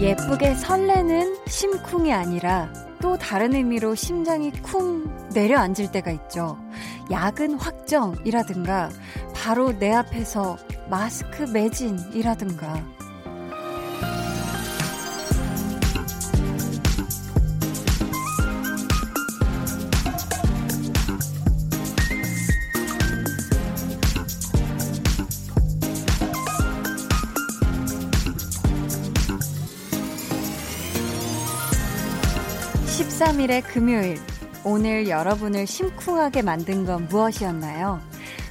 예쁘게 설레는 심쿵이 아니라 또 다른 의미로 심장이 쿵 내려앉을 때가 있죠. 야근 확정이라든가 바로 내 앞에서 마스크 매진이라든가 13일의 금요일. 오늘 여러분을 심쿵하게 만든 건 무엇이었나요?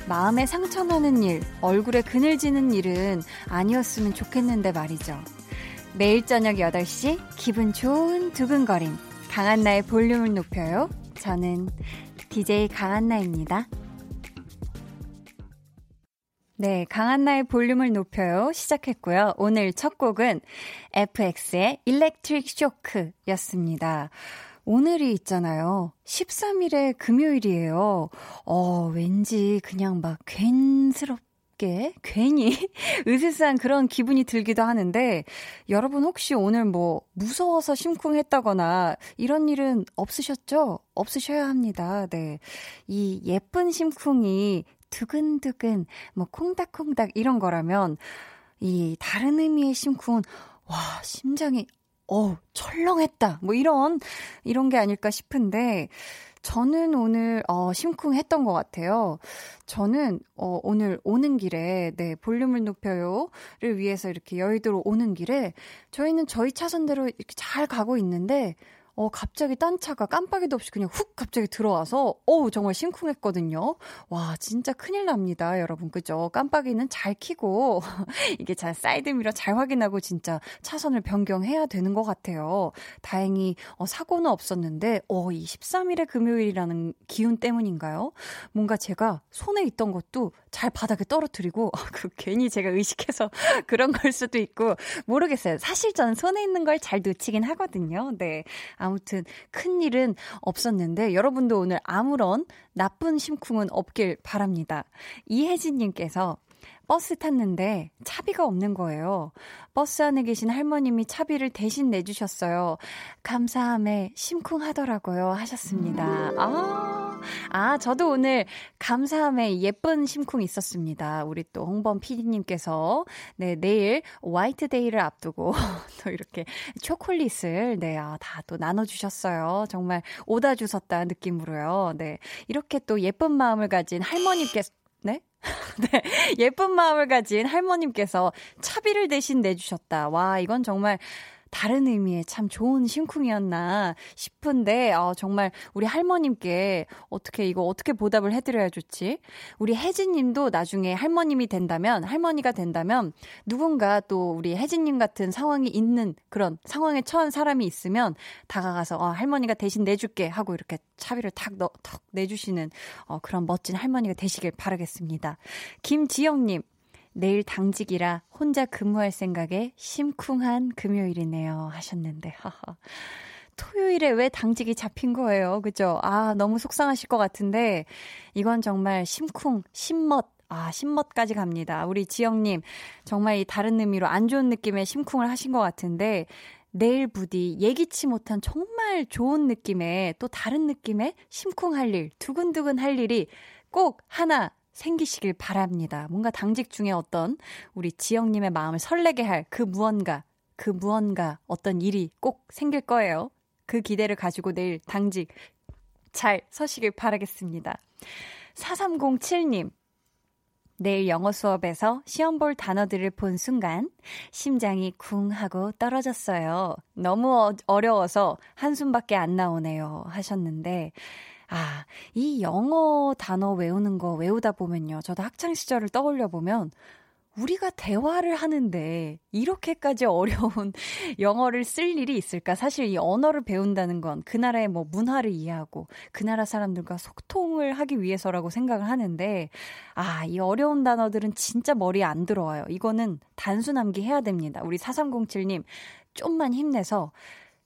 마음에 상처나는 일, 얼굴에 그늘지는 일은 아니었으면 좋겠는데 말이죠. 매일 저녁 8시 기분 좋은 두근거림. 강한나의 볼륨을 높여요. 저는 DJ 강한나입니다. 네, 강한나의 볼륨을 높여요. 시작했고요. 오늘 첫 곡은 FX의 일렉트릭 쇼크였습니다. 오늘이 있잖아요. 13일의 금요일이에요. 어, 왠지 그냥 막 괜스럽 게, 괜히 으스스한 그런 기분이 들기도 하는데, 여러분 혹시 오늘 뭐 무서워서 심쿵했다거나 이런 일은 없으셨죠? 없으셔야 합니다. 네. 이 예쁜 심쿵이 두근두근, 뭐 콩닥콩닥 이런 거라면, 이 다른 의미의 심쿵은 와, 심장이 어, 철렁했다. 뭐 이런, 이런 게 아닐까 싶은데, 저는 오늘, 어, 심쿵했던 것 같아요. 저는, 어, 오늘 오는 길에, 네, 볼륨을 높여요를 위해서 이렇게 여의도로 오는 길에, 저희는 저희 차선대로 이렇게 잘 가고 있는데, 어, 갑자기 딴 차가 깜빡이도 없이 그냥 훅 갑자기 들어와서, 어우, 정말 심쿵했거든요. 와, 진짜 큰일 납니다, 여러분. 그죠? 깜빡이는 잘 키고, 이게 잘 사이드미러 잘 확인하고 진짜 차선을 변경해야 되는 것 같아요. 다행히, 어, 사고는 없었는데, 어, 이 13일의 금요일이라는 기운 때문인가요? 뭔가 제가 손에 있던 것도 잘 바닥에 떨어뜨리고, 그 괜히 제가 의식해서 그런 걸 수도 있고, 모르겠어요. 사실 저는 손에 있는 걸 잘 놓치긴 하거든요. 네. 아무튼 큰 일은 없었는데 여러분도 오늘 아무런 나쁜 심쿵은 없길 바랍니다. 이혜진 님께서 버스 탔는데 차비가 없는 거예요. 버스 안에 계신 할머님이 차비를 대신 내주셨어요. 감사함에 심쿵하더라고요. 하셨습니다. 아, 아, 저도 오늘 감사함에 예쁜 심쿵 있었습니다. 우리 또 홍범 PD님께서, 네, 내일 화이트데이를 앞두고 또 이렇게 초콜릿을, 네, 아, 다 또 나눠주셨어요. 정말 오다 주셨다 느낌으로요. 네. 이렇게 또 예쁜 마음을 가진 할머님께서, 네? 네. 예쁜 마음을 가진 할머님께서 차비를 대신 내주셨다. 와, 이건 정말 다른 의미의 참 좋은 심쿵이었나 싶은데, 어, 정말 우리 할머님께 어떻게 이거 어떻게 보답을 해드려야 좋지? 우리 혜진님도 나중에 할머님이 된다면, 할머니가 된다면, 누군가 또 우리 혜진님 같은 상황이 있는 그런 상황에 처한 사람이 있으면 다가가서, 어, 할머니가 대신 내줄게 하고 이렇게 차비를 탁, 넣, 턱 내주시는, 어, 그런 멋진 할머니가 되시길 바라겠습니다. 김지영님, 내일 당직이라 혼자 근무할 생각에 심쿵한 금요일이네요. 하셨는데. 토요일에 왜 당직이 잡힌 거예요? 그죠? 아, 너무 속상하실 것 같은데, 이건 정말 심쿵, 심멋, 아, 심멋까지 갑니다. 우리 지영님, 정말 이 다른 의미로 안 좋은 느낌의 심쿵을 하신 것 같은데, 내일 부디 예기치 못한 정말 좋은 느낌의 또 다른 느낌의 심쿵할 일, 두근두근 할 일이 꼭 하나 생기시길 바랍니다. 뭔가 당직 중에 어떤 우리 지영님의 마음을 설레게 할 그 무언가, 그 무언가 어떤 일이 꼭 생길 거예요. 그 기대를 가지고 내일 당직 잘 서시길 바라겠습니다. 4307님, 내일 영어 수업에서 시험 볼 단어들을 본 순간 심장이 쿵 하고 떨어졌어요. 너무 어, 어려워서 한숨밖에 안 나오네요. 하셨는데, 아, 이 영어 단어 외우는 거 외우다 보면요. 저도 학창 시절을 떠올려 보면 우리가 대화를 하는데 이렇게까지 어려운 영어를 쓸 일이 있을까? 사실 이 언어를 배운다는 건 그 나라의 뭐 문화를 이해하고 그 나라 사람들과 소통을 하기 위해서라고 생각을 하는데 아, 이 어려운 단어들은 진짜 머리에 안 들어와요. 이거는 단순 암기 해야 됩니다. 우리 4307님 좀만 힘내서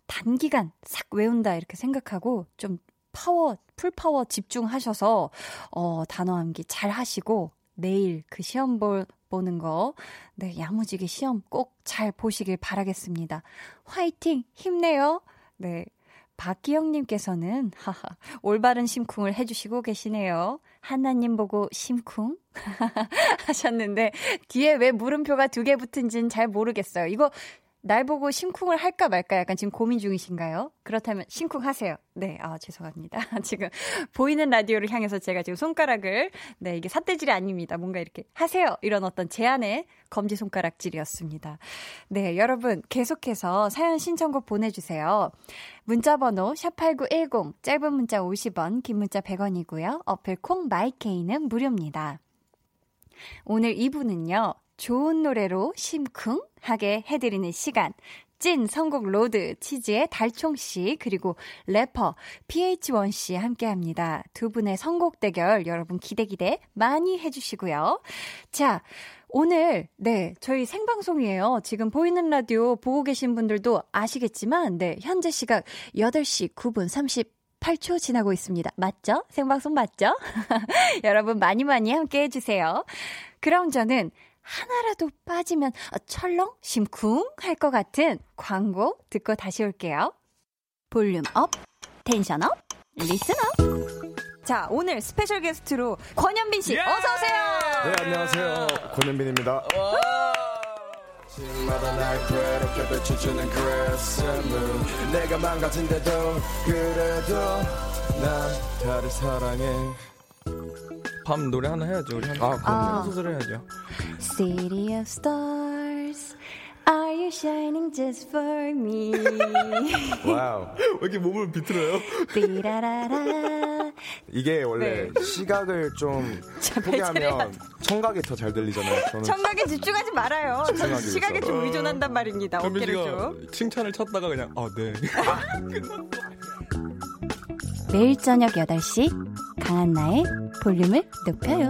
단기간 싹 외운다 이렇게 생각하고 좀 파워, full power 집중하셔서, 어, 단어 암기 잘 하시고, 내일 그 시험 볼, 보는 거, 네, 야무지게 시험 꼭 잘 보시길 바라겠습니다. 화이팅! 힘내요! 네. 박기영님께서는, 하하, 올바른 심쿵을 해주시고 계시네요. 한나님 보고 심쿵? 하셨는데, 뒤에 왜 물음표가 두 개 붙은지는 잘 모르겠어요. 이거 날 보고 심쿵을 할까 말까 약간 지금 고민 중이신가요? 그렇다면 심쿵하세요. 네, 아, 죄송합니다. 지금 보이는 라디오를 향해서 제가 지금 손가락을, 네, 이게 삿대질이 아닙니다. 뭔가 이렇게 하세요. 이런 어떤 제안의 검지 손가락질이었습니다. 네, 여러분 계속해서 사연 신청곡 보내주세요. 문자번호 샵8910, 짧은 문자 50원, 긴 문자 100원이고요. 어플 콩 마이케이는 무료입니다. 오늘 2부는요, 좋은 노래로 심쿵하게 해드리는 시간. 찐 선곡 road 치즈의 달총 씨 그리고 래퍼 pH-1 씨 함께 합니다. 두 분의 선곡 대결 여러분 기대 기대 많이 해주시고요. 자, 오늘, 네, 저희 생방송이에요. 지금 보이는 라디오 보고 계신 분들도 아시겠지만, 네, 현재 시각 8시 9분 30 8초 지나고 있습니다. 맞죠? 생방송 맞죠? 여러분 많이 많이 함께 해주세요. 그럼 저는 하나라도 빠지면 철렁 심쿵 할 것 같은 광고 듣고 다시 올게요. volume up, tension up, listen up. 자, 오늘 special guest로 권현빈 씨 예! 어서 오세요. 네, 안녕하세요. 권현빈입니다. 마다 날 괴롭게 비춰주는 crescent moon 내가 망가진대도 그래도 난 달을 사랑해 밤 노래 하나 해야죠. 우리 한 아, 그럼 소설 해야죠. City of Stars. Are you shining just for me? wow. 왜 이렇게 몸을 비틀어요? 띠라라라. 이게 원래 네. 시각을 좀 포기하면 청각이 더 잘 들리잖아요. 저는 청각에 집중하지 말아요. 시각에 좀 의존한단 말입니다. 어깨를 좀. 칭찬을 찾다가 그냥 아 네. 매일 저녁 8시 강한나의 볼륨을 높여요.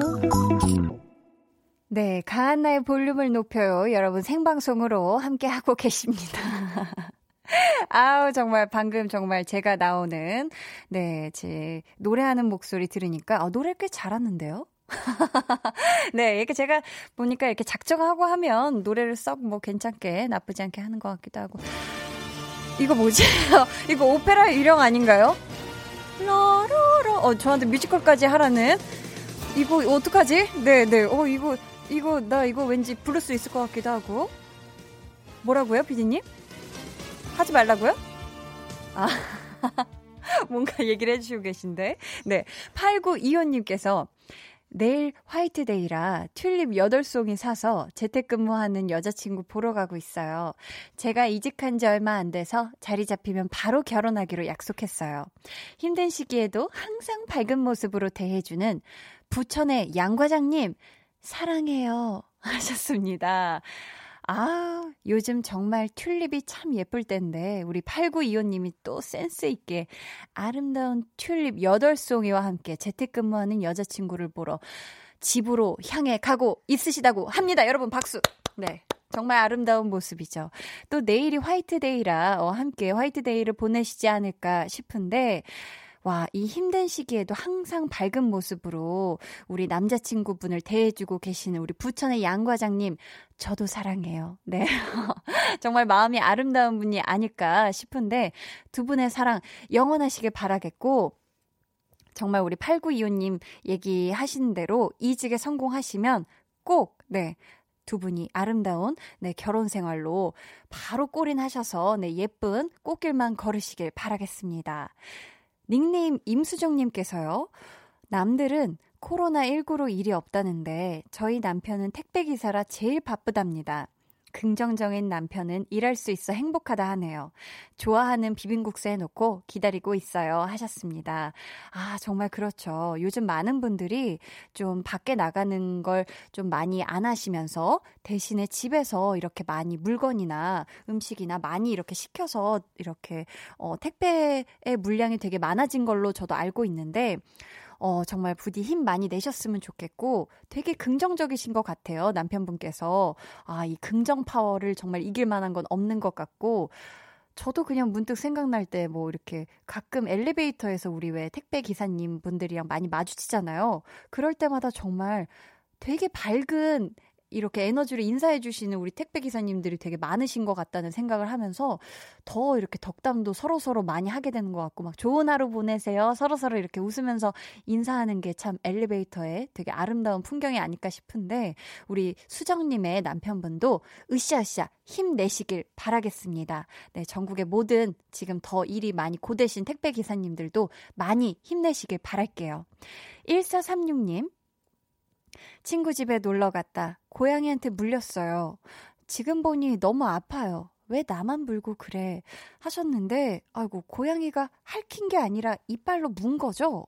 네, 강한나의 볼륨을 높여요. 여러분 생방송으로 함께 하고 계십니다. 아우, 정말 방금 정말 제가 나오는, 네, 제 노래하는 목소리 들으니까, 아, 노래 꽤 잘하는데요? 네, 이렇게 제가 보니까 이렇게 작정하고 하면 노래를 썩 뭐 괜찮게, 나쁘지 않게 하는 것 같기도 하고. 이거 뭐지? 이거 오페라 유령 아닌가요? 라 라라. 어, 저한테 뮤지컬까지 하라는. 이거 어떡하지? 네, 네. 어, 이거, 이거, 나 이거 왠지 부를 수 있을 것 같기도 하고. 뭐라고요, 피디님? 하지 말라고요? 아, 뭔가 얘기를 해주시고 계신데. 네. 8925님께서 내일 화이트데이라 튤립 8송이 사서 재택근무하는 여자친구 보러 가고 있어요. 제가 이직한 지 얼마 안 돼서 자리 잡히면 바로 결혼하기로 약속했어요. 힘든 시기에도 항상 밝은 모습으로 대해주는 부천의 양 과장님, 사랑해요. 하셨습니다. 아, 요즘 정말 튤립이 참 예쁠 텐데, 우리 8925님이 또 센스있게 아름다운 튤립 8송이와 함께 재택근무하는 여자친구를 보러 집으로 향해 가고 있으시다고 합니다. 여러분, 박수! 네. 정말 아름다운 모습이죠. 또 내일이 화이트데이라 어, 함께 화이트데이를 보내시지 않을까 싶은데, 와, 이 힘든 시기에도 항상 밝은 모습으로 우리 남자친구분을 대해주고 계시는 우리 부천의 양 과장님, 저도 사랑해요. 네. 정말 마음이 아름다운 분이 아닐까 싶은데 두 분의 사랑 영원하시길 바라겠고, 정말 우리 8925님 얘기하신 대로 이직에 성공하시면 꼭, 네, 두 분이 아름다운 네, 결혼 생활로 바로 꼬린하셔서 네, 예쁜 꽃길만 걸으시길 바라겠습니다. 닉네임 임수정님께서요. 남들은 코로나19로 일이 없다는데 저희 남편은 택배기사라 제일 바쁘답니다. 긍정적인 남편은 일할 수 있어 행복하다 하네요. 좋아하는 비빔국수 해놓고 기다리고 있어요. 하셨습니다. 아, 정말 그렇죠. 요즘 많은 분들이 좀 밖에 나가는 걸 좀 많이 안 하시면서 대신에 집에서 이렇게 많이 물건이나 음식이나 많이 이렇게 시켜서 이렇게 어, 택배의 물량이 되게 많아진 걸로 저도 알고 있는데 어, 정말 부디 힘 많이 내셨으면 좋겠고 되게 긍정적이신 것 같아요. 남편분께서. 아, 이 긍정 파워를 정말 이길 만한 건 없는 것 같고 저도 그냥 문득 생각날 때 뭐 이렇게 가끔 엘리베이터에서 우리 왜 택배 기사님 분들이랑 많이 마주치잖아요. 그럴 때마다 정말 되게 밝은 이렇게 에너지를 인사해 주시는 우리 택배 기사님들이 되게 많으신 것 같다는 생각을 하면서 더 이렇게 덕담도 서로 서로 많이 하게 되는 것 같고 막 좋은 하루 보내세요 서로 서로 이렇게 웃으면서 인사하는 게 참 엘리베이터에 되게 아름다운 풍경이 아닐까 싶은데 우리 수정님의 남편분도 으쌰으쌰 힘내시길 바라겠습니다. 네 전국의 모든 지금 더 일이 많이 고되신 택배 기사님들도 많이 힘내시길 바랄게요. 1436님 친구 집에 놀러 갔다 고양이한테 물렸어요. 지금 보니 너무 아파요. 왜 나만 물고 그래? 하셨는데, 아이고, 고양이가 핥힌 게 아니라 이빨로 문 거죠?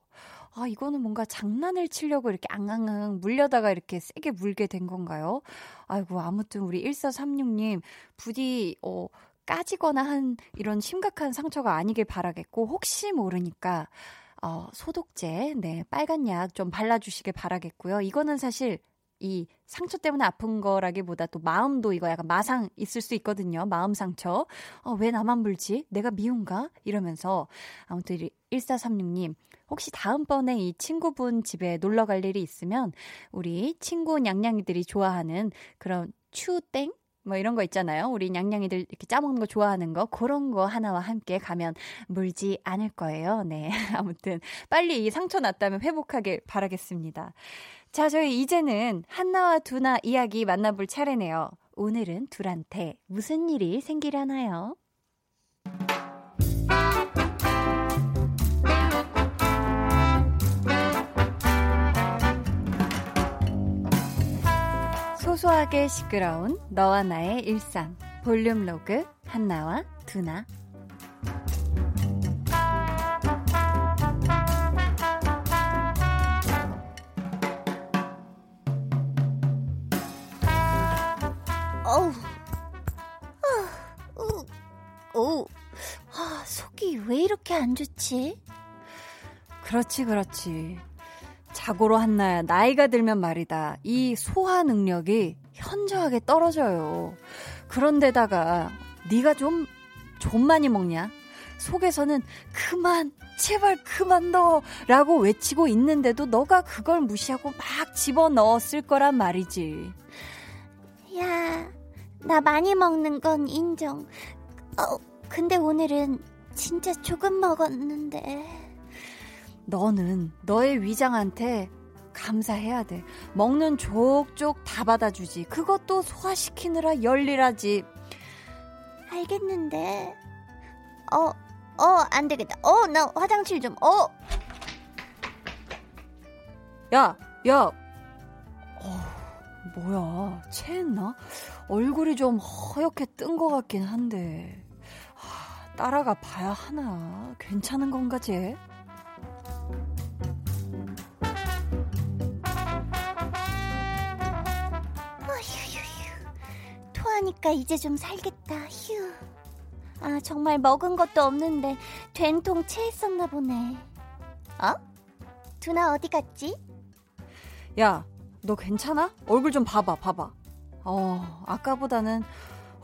아, 이거는 뭔가 장난을 치려고 이렇게 앙앙앙 물려다가 이렇게 세게 물게 된 건가요? 아이고, 아무튼 우리 1436님, 부디, 어, 까지거나 한 이런 심각한 상처가 아니길 바라겠고, 혹시 모르니까, 어, 소독제, 네, 빨간 약 좀 발라주시길 바라겠고요. 이거는 사실 이 상처 때문에 아픈 거라기보다 또 마음도 이거 약간 마상 있을 수 있거든요. 마음 상처. 어, 왜 나만 물지? 내가 미운가? 이러면서 아무튼 1436님 혹시 다음번에 이 친구분 집에 놀러 갈 일이 있으면 우리 친구 냥냥이들이 좋아하는 그런 추땡 뭐 이런 거 있잖아요. 우리 냥냥이들 이렇게 짜먹는 거 좋아하는 거 그런 거 하나와 함께 가면 물지 않을 거예요. 네. 아무튼 빨리 이 상처 났다면 회복하길 바라겠습니다. 자, 저희 이제는 한나와 두나 이야기 만나볼 차례네요. 오늘은 둘한테 무슨 일이 생기려나요? 소소하게 시끄러운 너와 나의 일상 볼륨 로그 한나와 두나 어우 아, 우, 오, 아, 속이 왜 이렇게 안 좋지? 그렇지, 그렇지. 자고로 한나야 나이가 들면 말이다. 이 소화 능력이 현저하게 떨어져요. 그런데다가 네가 좀 좀 많이 먹냐? 속에서는 그만 제발 그만 넣어라고 외치고 있는데도 너가 그걸 무시하고 막 집어 넣었을 거란 말이지. 야, 나 많이 먹는 건 인정. 어, 근데 오늘은 진짜 조금 먹었는데. 너는 너의 위장한테 감사해야 돼. 먹는 족족 다 받아주지. 그것도 소화시키느라 열일하지. 알겠는데. 어, 어, 안 되겠다. 어, 나 화장실 좀, 어. 야, 야. 어, 뭐야. 체했나? 얼굴이 좀 허옇게 뜬 것 같긴 한데. 하, 따라가 봐야 하나. 괜찮은 건가, 쟤? 토하니까 이제 좀 살겠다. 휴. 아, 정말 먹은 것도 없는데 된통 체했었나 보네. 어? 두나 어디 갔지? 야, 너 괜찮아? 얼굴 좀 봐봐, 봐봐. 어, 아까보다는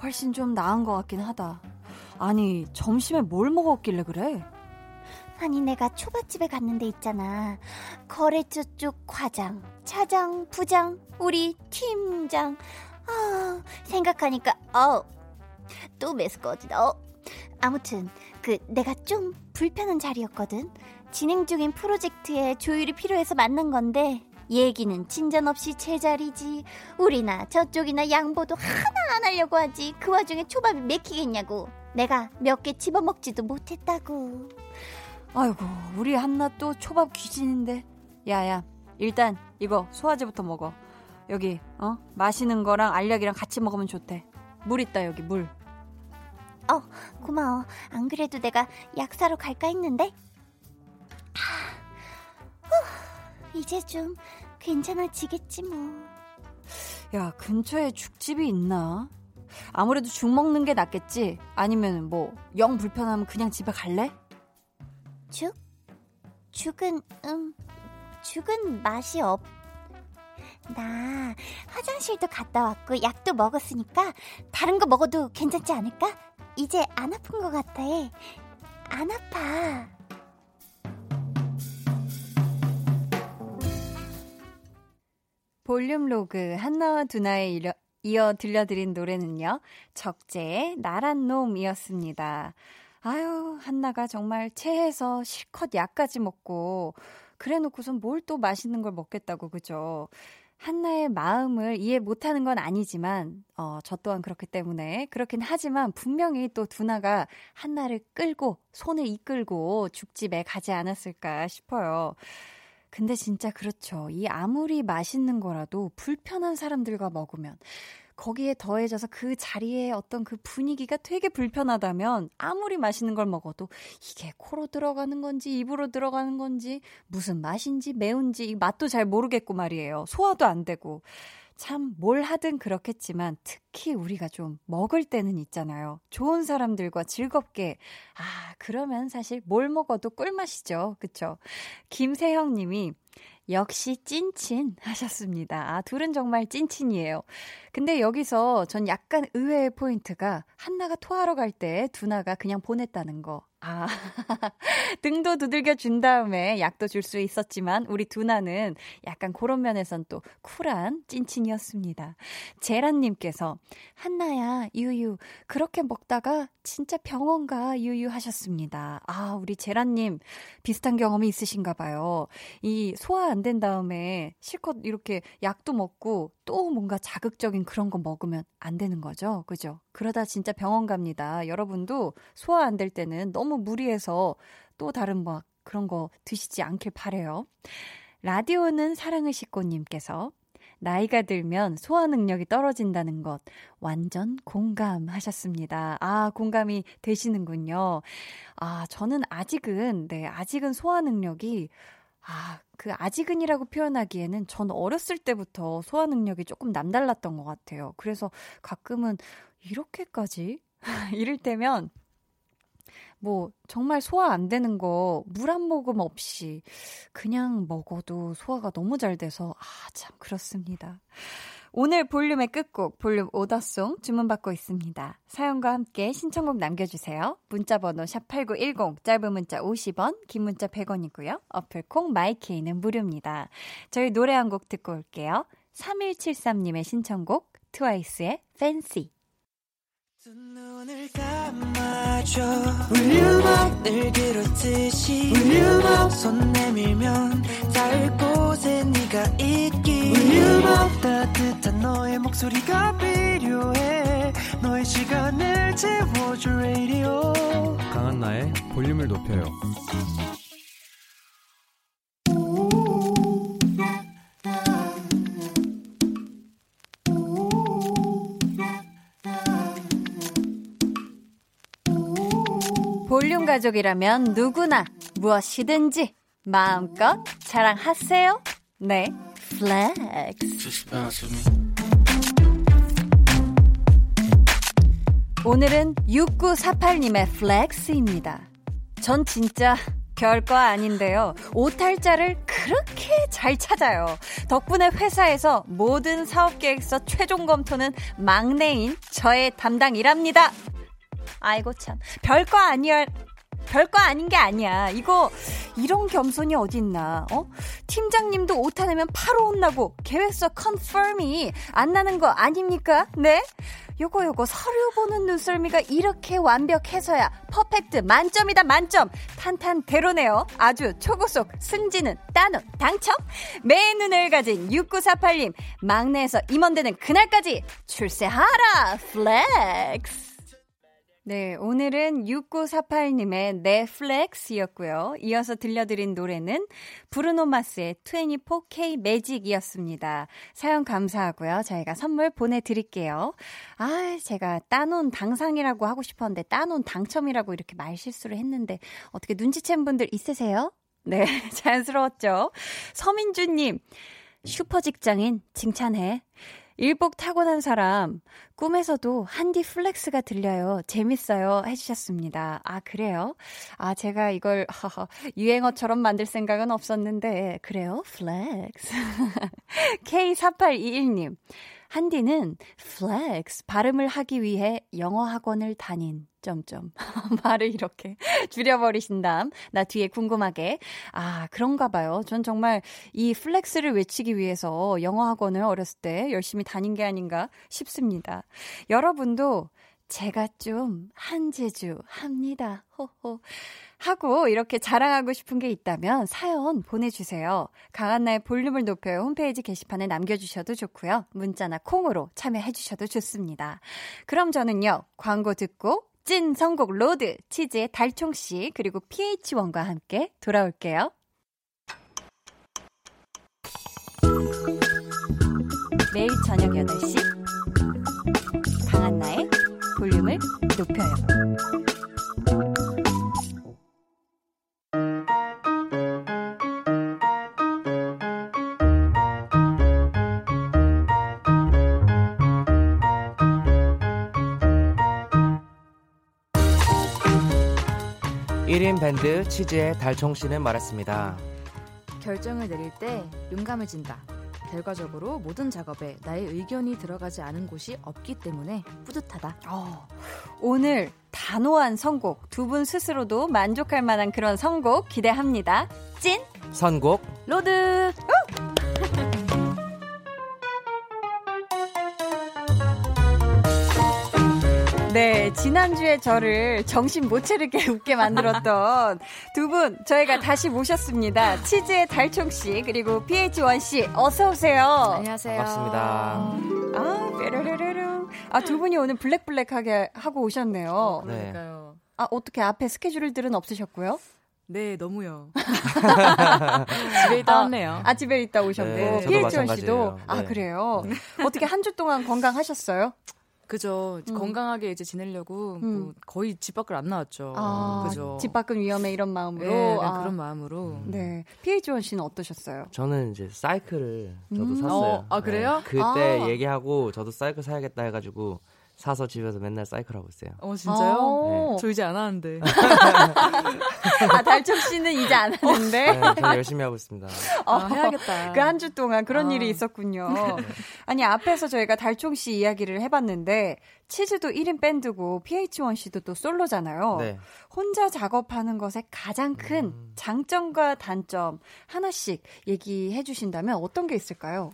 훨씬 좀 나은 것 같긴 하다. 아니, 점심에 뭘 먹었길래 그래? 아니, 내가 초밥집에 갔는데 있잖아. 거래처 쪽 과장, 차장, 부장, 우리 팀장. 아, 생각하니까, 어, 또 메스꺼지다. 어. 아무튼, 그, 내가 좀 불편한 자리였거든. 진행 중인 프로젝트에 조율이 필요해서 만난 건데, 얘기는 진전 없이 제자리지. 우리나 저쪽이나 양보도 하나 안 하려고 하지. 그 와중에 초밥이 맥히겠냐고. 내가 몇 개 집어먹지도 못했다고. 아이고, 우리 한나 또 초밥 귀신인데. 야야, 일단 이거 소화제부터 먹어. 여기, 어? 마시는 거랑 알약이랑 같이 먹으면 좋대. 물 있다, 여기, 물. 어, 고마워. 안 그래도 내가 약 사러 갈까 했는데. 후, 이제 좀 괜찮아지겠지 뭐. 야, 근처에 죽집이 있나? 아무래도 죽 먹는 게 낫겠지? 아니면 뭐, 영 불편하면 그냥 집에 갈래? 죽? 죽은, 음, 죽은 맛이 없. 나 화장실도 갔다 왔고 약도 먹었으니까 다른 거 먹어도 괜찮지 않을까? 이제 안 아픈 것 같아. 안 아파. 볼륨 로그 한나와 두나에 이어, 이어 들려드린 노래는요. 적재의 나란 놈이었습니다. 아유, 한나가 정말 체해서 실컷 약까지 먹고 그래 놓고선 뭘 또 맛있는 걸 먹겠다고 그죠? 한나의 마음을 이해 못하는 건 아니지만, 어, 저 또한 그렇기 때문에 그렇긴 하지만 분명히 또 두나가 한나를 끌고 손을 이끌고 죽집에 가지 않았을까 싶어요. 근데 진짜 그렇죠. 이 아무리 맛있는 거라도 불편한 사람들과 먹으면 거기에 더해져서 그 자리에 어떤 그 분위기가 되게 불편하다면 아무리 맛있는 걸 먹어도 이게 코로 들어가는 건지 입으로 들어가는 건지 무슨 맛인지 매운지 맛도 잘 모르겠고 말이에요. 소화도 안 되고. 참, 뭘 하든 그렇겠지만, 특히 우리가 좀 먹을 때는 있잖아요. 좋은 사람들과 즐겁게. 아, 그러면 사실 뭘 먹어도 꿀맛이죠. 그쵸? 김세형 님이, 역시 찐친 하셨습니다. 아, 둘은 정말 찐친이에요. 근데 여기서 전 약간 의외의 포인트가 한나가 토하러 갈 때 두나가 그냥 보냈다는 거. 아, 등도 두들겨 준 다음에 약도 줄 수 있었지만 우리 두나는 약간 그런 면에선 또 쿨한 찐친이었습니다. 제란님께서 한나야 유유 그렇게 먹다가 진짜 병원 가 유유 하셨습니다. 아 우리 제란님 비슷한 경험이 있으신가 봐요. 이 소화 안 된 다음에 실컷 이렇게 약도 먹고 또 뭔가 자극적인 그런 거 먹으면 안 되는 거죠. 그죠? 그러다 진짜 병원 갑니다. 여러분도 소화 안 될 때는 너무 무리해서 또 다른 뭐 그런 거 드시지 않길 바래요. 라디오는 사랑을 싣고님께서 나이가 들면 소화 능력이 떨어진다는 것 완전 공감하셨습니다. 아, 공감이 되시는군요. 아, 저는 아직은, 네, 아직은 소화 능력이 아, 그 아직은이라고 표현하기에는 전 어렸을 때부터 소화 능력이 조금 남달랐던 것 같아요. 그래서 가끔은 이렇게까지? 이럴 때면 뭐 정말 소화 안 되는 거 물 한 모금 없이 그냥 먹어도 소화가 너무 잘 돼서 아, 참 그렇습니다. 오늘 볼륨의 끝곡 볼륨 오더송 주문받고 있습니다. 사연과 함께 신청곡 남겨주세요. 문자번호 샵8910 짧은 문자 50원 긴 문자 100원이고요. 어플콩 마이케이는 무료입니다. 저희 노래 한 곡 듣고 올게요. 3173님의 신청곡 트와이스의 울륨업 손 내밀면 닿을 곳 에 네가 있기 울륨업 따뜻한 너의 목소리가 필요해. 너의 시간을 채워줘 radio. 강한나의 볼륨을 높여요. 볼륨 가족이라면 누구나 무엇이든지 마음껏 자랑하세요. 네, flex. 오늘은 6948님의 flex입니다. 전 진짜 별거 아닌데요. 오탈자를 그렇게 잘 찾아요. 덕분에 회사에서 모든 사업 계획서 최종 검토는 막내인 저의 담당이랍니다. 아이고 참 별거 아니야 별거 아닌 게 아니야. 이거 이런 겸손이 어딨나? 어? 팀장님도 오타 내면 바로 혼나고 계획서 confirm이 안 나는 거 아닙니까? 네? 요거 요거 서류 보는 눈썰미가 이렇게 완벽해서야 perfect 만점이다 만점 탄탄대로네요 아주 초고속 승진은 따놓 당첨 매 눈을 가진 6948님 막내에서 임원되는 그날까지 출세하라 flex 네, 오늘은 6948님의 넷플렉스였고요. 이어서 들려드린 노래는 브루노 마스의 24K Magic이었습니다. 사연 감사하고요. 저희가 선물 보내드릴게요. 아, 제가 따놓은 당상이라고 하고 싶었는데 따놓은 당첨이라고 이렇게 말 실수를 했는데 어떻게 눈치챈 분들 있으세요? 네, 자연스러웠죠. 서민주님, 슈퍼 직장인 칭찬해. 일복 타고난 사람, 꿈에서도 한디 flex가 들려요. 재밌어요. 해주셨습니다. 아, 그래요? 아, 제가 이걸, 유행어처럼 만들 생각은 없었는데, 그래요? flex. K4821님. 한디는 flex 발음을 하기 위해 영어 학원을 다닌 점점 말을 이렇게 줄여버리신 다음 나 뒤에 궁금하게 아 그런가 봐요. 전 정말 이 flex를 외치기 위해서 영어 학원을 어렸을 때 열심히 다닌 게 아닌가 싶습니다. 여러분도 제가 좀 한재주 합니다. 호호. 하고 이렇게 자랑하고 싶은 게 있다면 사연 보내주세요. 강한나의 볼륨을 높여요. 홈페이지 게시판에 남겨주셔도 좋고요. 문자나 콩으로 참여해주셔도 좋습니다. 그럼 저는요. 광고 듣고 찐 선곡 road, 치즈의 달총 씨, 그리고 PH1과 함께 돌아올게요. 매일 저녁 8시 강한나의 볼륨을 높여요. 1인 밴드 치즈의 달총 씨는 말했습니다. 결정을 내릴 때 용감해진다. 결과적으로 모든 작업에 나의 의견이 들어가지 않은 곳이 없기 때문에 뿌듯하다. 어, 오늘 단호한 선곡 두 분 스스로도 만족할 만한 그런 선곡 기대합니다. 찐 선곡 road. 네, 지난주에 저를 정신 못 차리게 웃게 만들었던 두 분 저희가 다시 모셨습니다. 치즈의 달총 씨 그리고 PH1 씨 어서 오세요. 안녕하세요. 반갑습니다. 아, 뾰로로로로. 아, 두 분이 오늘 블랙블랙하게 하고 오셨네요. 어, 그러니까요. 아, 어떻게 앞에 스케줄들은 없으셨고요? 네, 너무요. 집에 있다 왔네요. 아, 집에 있다 오셨고. 네, PH1 씨도. 아, 네. 그래요? 어떻게 한 주 동안 건강하셨어요? 그죠. 음. 건강하게 이제 지내려고 음. 뭐 거의 집 밖을 안 나왔죠. 아, 그죠. 집 밖은 위험해 이런 마음으로. 네, 아, 그런 마음으로. 네. PH1 씨는 어떠셨어요? 저는 이제 사이클을 저도 음. 샀어요. 어, 아, 그래요? 네, 그때 아. 얘기하고 저도 사이클 사야겠다 해가지고 사서 집에서 맨날 사이클 하고 있어요. 어, 진짜요? 어. 저 이제 안 하는데. 아, 달총 씨는 이제 안 하는데. 네, 저는 열심히 하고 있습니다. 아, 해야겠다. 그 한 주 동안 그런 아. 일이 있었군요. 아니, 앞에서 저희가 달총 씨 이야기를 해봤는데, 치즈도 1인 밴드고, PH1 씨도 또 솔로잖아요. 네. 혼자 작업하는 것의 가장 큰 음. 장점과 단점 하나씩 얘기해 주신다면 어떤 게 있을까요?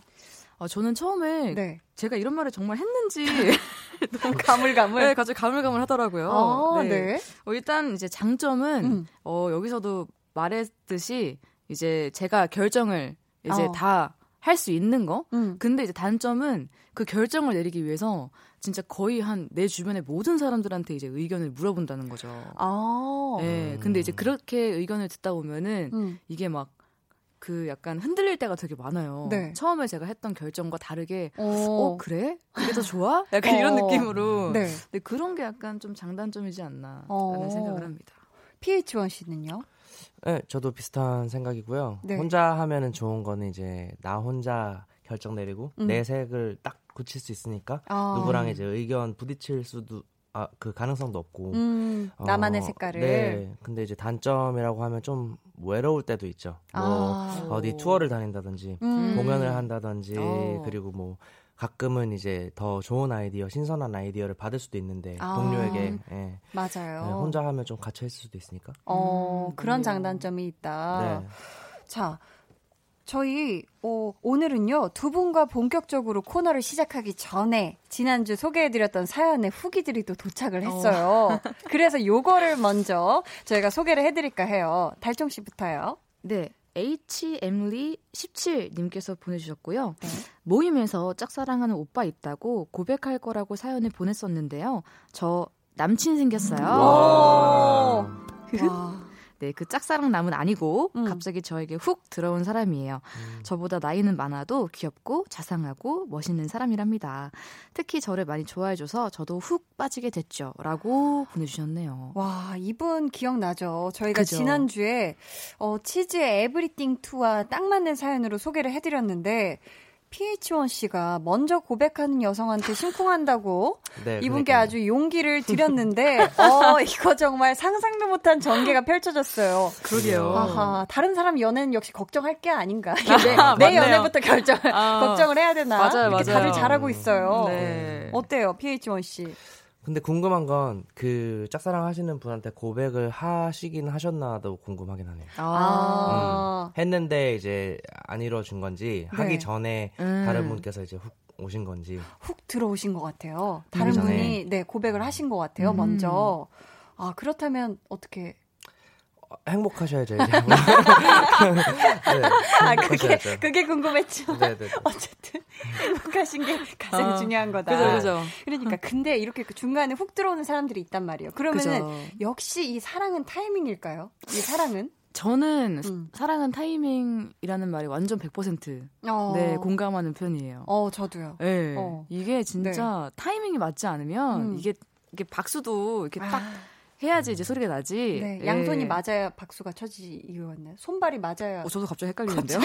아, 저는 처음에 네. 제가 이런 말을 정말 했는지 너무 가물가물. 네, 갑자기 가물가물 하더라고요. 아, 네. 어, 일단 이제 장점은 음. 어, 여기서도 말했듯이 이제 제가 결정을 이제 어. 다할 수 있는 거. 음. 근데 이제 단점은 그 결정을 내리기 위해서 진짜 거의 한 내 주변의 모든 사람들한테 이제 의견을 물어본다는 거죠. 아. 네, 근데 이제 그렇게 의견을 듣다 보면은 음. 이게 막 그 약간 흔들릴 때가 되게 많아요. 네. 처음에 제가 했던 결정과 다르게 어, 어 그래? 그게 더 좋아? 약간 이런 어. 느낌으로. 네. 근데 그런 게 약간 좀 장단점이지 않나라는 어. 생각을 합니다. PH1 씨는요? 네, 저도 비슷한 생각이고요. 네. 혼자 하면은 좋은 거는 이제 나 혼자 결정 내리고 음. 내 색을 딱 굳힐 수 있으니까 아. 누구랑 이제 의견 부딪힐 수도 아 그 가능성도 없고 음, 어, 나만의 색깔을. 네. 근데 이제 단점이라고 하면 좀 외로울 때도 있죠. 뭐 아. 어디 투어를 다닌다든지 음. 공연을 한다든지 어. 그리고 뭐 가끔은 이제 더 좋은 아이디어, 신선한 아이디어를 받을 수도 있는데 아. 동료에게 예. 맞아요. 네, 혼자 하면 좀 갇혀 있을 수도 있으니까. 어, 음, 그런. 장단점이 있다. 네. 자, 저희 어, 오늘은요 두 분과 본격적으로 코너를 시작하기 전에 지난주 소개해드렸던 사연의 후기들이 또 도착을 했어요. 그래서 요거를 먼저 저희가 소개를 해드릴까 해요. 달총 씨부터요. 네. HM리 17님께서 보내주셨고요. 네. 모임에서 짝사랑하는 오빠 있다고 고백할 거라고 사연을 보냈었는데요. 저 남친 생겼어요. 와. 네, 그 짝사랑 남은 아니고 음. 갑자기 저에게 훅 들어온 사람이에요. 음. 저보다 나이는 많아도 귀엽고 자상하고 멋있는 사람이랍니다. 특히 저를 많이 좋아해줘서 저도 훅 빠지게 됐죠. 라고 보내주셨네요. 와, 이분 기억나죠? 저희가 그죠. 지난주에 어, 치즈의 에브리띵 2와 딱 맞는 사연으로 소개를 해드렸는데 PH1 씨가 먼저 고백하는 여성한테 심쿵한다고 네, 이분께 그러니까요. 아주 용기를 드렸는데, 어, 이거 정말 상상도 못한 전개가 펼쳐졌어요. 그러게요. 아하, 다른 사람 연애는 역시 걱정할 게 아닌가. 내, 내 맞네요. 연애부터 결정, 아, 걱정을 해야 되나. 맞아요, 이렇게 맞아요. 다들 잘하고 있어요. 네. 어때요, PH1 씨? 근데 궁금한 건 그 짝사랑 하시는 분한테 고백을 하시긴 하셨나도 궁금하긴 하네요. 아, 했는데 이제 안 이루어진 건지 네. 하기 전에 음. 다른 분께서 이제 훅 오신 건지 훅 들어오신 것 같아요. 다른. 분이 네 고백을 하신 것 같아요. 음. 먼저. 아 그렇다면 어떻게? 어, 행복하셔야죠 이제. 네, 아 그게. 그게 궁금했죠. 네네. 어쨌든 행복하신 게 가장 아, 중요한 거다. 그죠, 그죠. 그러니까 근데 이렇게 그 중간에 훅 들어오는 사람들이 있단 말이에요. 그러면은 그죠. 역시 이 사랑은 타이밍일까요? 이 사랑은? 저는 음. 사랑은 타이밍이라는 말이 완전 100% 어. 네, 공감하는 편이에요. 어 저도요. 네. 어. 이게 진짜 타이밍이 맞지 않으면 음. 이게 이게 박수도 이렇게 딱 아, 해야지 이제 소리가 나지. 네, 예. 양손이 맞아야 박수가 쳐지지 이거였나요? 손발이 맞아야. 어, 저도 갑자기 헷갈리는데요.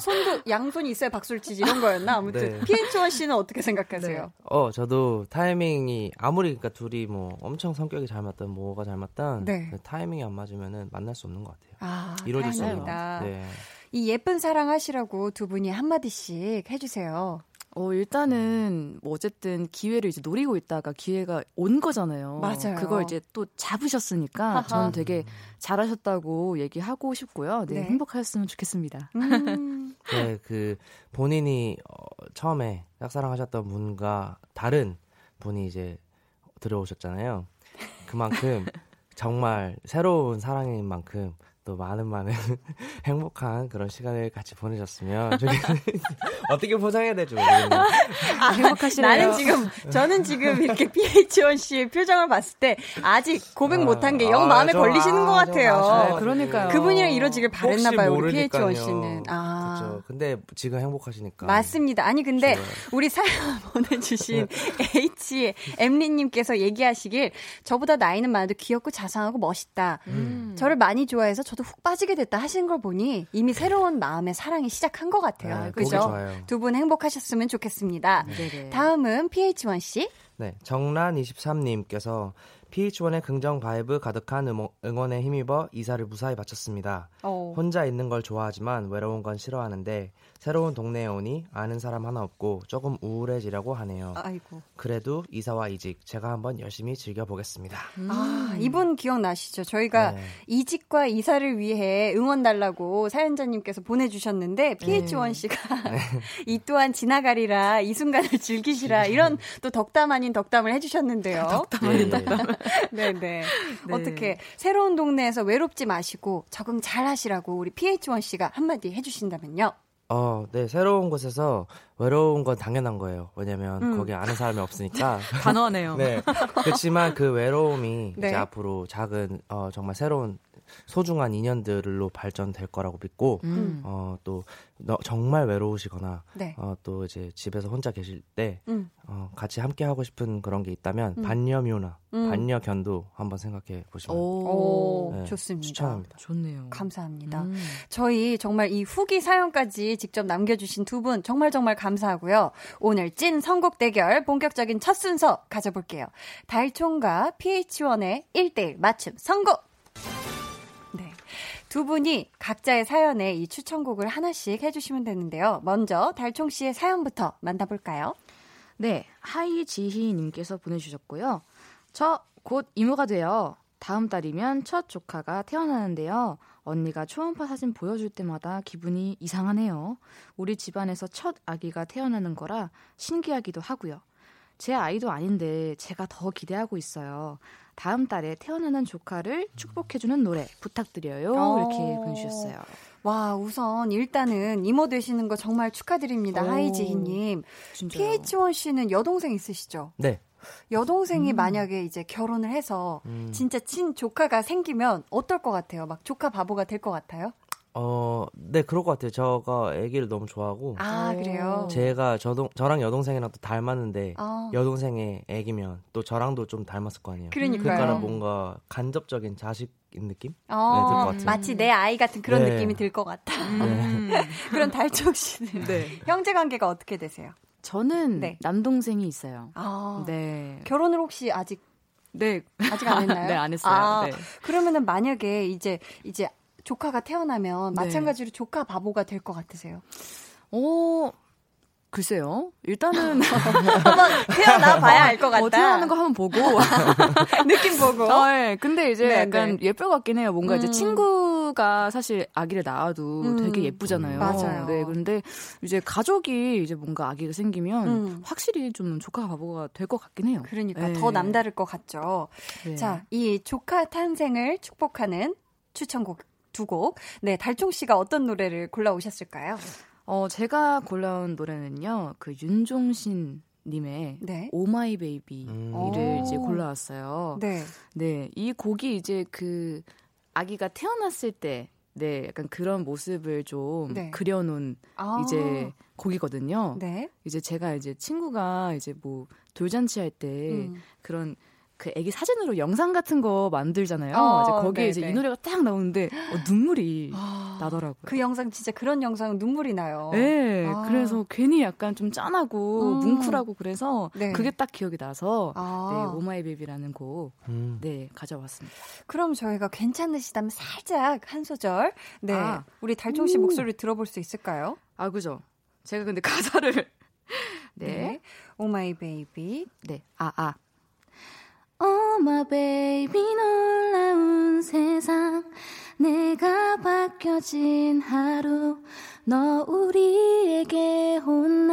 손도 양손이 있어야 박수를 치지 이런 거였나? 아무튼 네. PH1 씨는 어떻게 생각하세요? 어 저도 타이밍이 아무리 그러니까 둘이 뭐 엄청 성격이 잘 맞든 뭐가 잘 맞든 네. 그 타이밍이 안 맞으면은 만날 수 없는 것 같아요. 아, 이루어질 수 없는. 네. 이 예쁜 사랑 하시라고 두 분이 한마디씩 해주세요. 어, 일단은 뭐 어쨌든 기회를 이제 노리고 있다가 기회가 온 거잖아요. 맞아요. 그걸 이제 또 잡으셨으니까 하하. 저는 되게 잘하셨다고 얘기하고 싶고요. 네, 네. 행복하셨으면 좋겠습니다. 음, 네, 그 본인이 어, 처음에 짝사랑하셨던 분과 다른 분이 이제 들어오셨잖아요. 그만큼 정말 새로운 사랑인 만큼 또 많은 많은 행복한 그런 시간을 같이 보내셨으면 좋겠어요. 어떻게 포장해야 될지 모르겠네요. 아, 행복하시네요. 나는 지금 저는 지금 이렇게 PH1 씨의 표정을 봤을 때 아직 고백 아, 못한 게영 아, 마음에 좀, 걸리시는 아, 것좀 같아요. 네, 그러니까요. 그분이랑 이루어지길 바랬나 봐요, 우리 모르니까요. PH1 씨는. 아. 그렇죠. 근데 지금 행복하시니까. 맞습니다. 아니 근데 좋아요. 우리 사연 보내주신 H 엠리님께서 얘기하시길 저보다 나이는 많아도 귀엽고 자상하고 멋있다. 음. 저를 많이 좋아해서 저도 훅 빠지게 됐다 하시는 걸 보니 이미 새로운 마음의 사랑이 시작한 것 같아요. 네, 그죠? 두 분 행복하셨으면 좋겠습니다. 네네. 다음은 PH1 씨. 네, 정란23님께서 PH1의 긍정 vibe 가득한 응원에 힘입어 이사를 무사히 마쳤습니다. 어. 혼자 있는 걸 좋아하지만 외로운 건 싫어하는데 새로운 동네에 오니 아는 사람 하나 없고 조금 우울해지려고 하네요. 아이고. 그래도 이사와 이직 제가 한번 열심히 즐겨보겠습니다. 아, 이분 기억나시죠? 저희가 네. 이직과 이사를 위해 응원 달라고 사연자님께서 보내주셨는데 PH1 씨가 이 또한 지나가리라 이 순간을 즐기시라 이런 또 덕담 아닌 덕담을 해주셨는데요. 덕담 예, 예. 네 네. 어떻게 새로운 동네에서 외롭지 마시고 적응 잘 하시라고 우리 PH1 씨가 한마디 해주신다면요. 어, 네, 새로운 곳에서 외로운 건 당연한 거예요. 왜냐면 음. 거기 아는 사람이 없으니까. 단호하네요. 네. 그렇지만 그 외로움이 네. 이제 앞으로 작은 어, 정말 새로운 소중한 인연들로 발전될 거라고 믿고 음. 어, 또 너, 정말 외로우시거나 네. 어, 또 이제 집에서 혼자 계실 때 음. 어, 같이 함께 하고 싶은 그런 게 있다면 음. 반려묘나 음. 반려견도 한번 생각해 보시면 오, 네, 좋습니다. 추천합니다. 좋네요. 감사합니다. 음. 저희 정말 이 후기 사연까지 직접 남겨주신 두 분 정말 정말 감사하고요. 오늘 찐 선곡 대결 본격적인 첫 순서 가져볼게요. 달총과 PH1의 1대1 맞춤 선곡! 네. 두 분이 각자의 사연에 이 추천곡을 하나씩 해주시면 되는데요. 먼저 달총 씨의 사연부터 만나볼까요? 네, 하이지희님께서 보내주셨고요. 저 곧 이모가 돼요. 다음 달이면 첫 조카가 태어나는데요. 언니가 초음파 사진 보여줄 때마다 기분이 이상하네요. 우리 집안에서 첫 아기가 태어나는 거라 신기하기도 하고요. 제 아이도 아닌데 제가 더 기대하고 있어요. 다음 달에 태어나는 조카를 축복해주는 노래 부탁드려요. 어. 이렇게 보내주셨어요. 와, 우선 일단은 이모 되시는 거 정말 축하드립니다. 오. 하이지희님. 진짜요. PH1 씨는 여동생 있으시죠? 네. 여동생이 음. 만약에 이제 결혼을 해서 음. 진짜 친 조카가 생기면 어떨 것 같아요? 막 조카 바보가 될 것 같아요? 어, 네, 그럴 것 같아요. 저가 아기를 너무 좋아하고. 아, 오. 그래요? 제가 저동, 저랑 여동생이랑 또 닮았는데, 어. 여동생의 아기면 또 저랑도 좀 닮았을 거 아니에요. 그러니까요. 그러니까 뭔가 간접적인 자식인 느낌? 어, 네, 들것 같아요. 마치 내 아이 같은 그런 네. 느낌이 들 것 같아. 음. 그럼 달총 씨는 네. 형제 관계가 어떻게 되세요? 저는 네. 남동생이 있어요. 아, 네. 결혼을 혹시 아직 네. 아직 안 했나요? 네, 안 했어요. 아, 네. 그러면은 만약에 이제 이제 조카가 태어나면 네. 마찬가지로 조카 바보가 될 것 같으세요? 어, 글쎄요. 일단은 한번 태어나 봐야 알 것 같다. 어, 태어나는 거 한번 보고. 느낌 보고. 어, 네. 근데 이제 네, 약간 예쁠 것 같긴 해요. 뭔가 음. 이제 친구가 사실 아기를 낳아도 음. 되게 예쁘잖아요. 맞아요. 네. 그런데 이제 가족이 이제 뭔가 아기가 생기면 음. 확실히 좀 조카 바보가 될 것 같긴 해요. 그러니까 네. 더 남다를 것 같죠. 네. 자, 이 조카 탄생을 축복하는 추천곡 두 곡. 네, 달총 씨가 어떤 노래를 골라 오셨을까요? 어, 제가 골라온 노래는요. 그 윤종신 님의 네. Oh my baby를 음. 이제 오. 골라왔어요. 네. 네, 이 곡이 이제 그 아기가 태어났을 때, 네, 약간 그런 모습을 좀 네. 그려놓은 아, 이제 곡이거든요. 네. 이제 제가 이제 친구가 이제 뭐 돌잔치 할때 음. 그런 그 아기 사진으로 영상 같은 거 만들잖아요. 어, 이제 거기에 네, 이제 네. 이 노래가 딱 나오는데 어, 눈물이 아, 나더라고요. 그 영상 진짜 그런 영상은 눈물이 나요. 네, 아. 그래서 괜히 약간 좀 짠하고 음. 뭉클하고 그래서 네. 그게 딱 기억이 나서 아. 네, Oh my baby라는 곡 음. 네, 가져왔습니다. 그럼 저희가 괜찮으시다면 살짝 한 소절, 네, 아. 우리 달총 씨 목소리 들어볼 수 있을까요? 아, 그죠. 제가 근데 가사를 네. Oh my baby. 네. 아, 아. Oh my baby 놀라운 세상. 내가 바뀌어진 하루 너 우리에게 온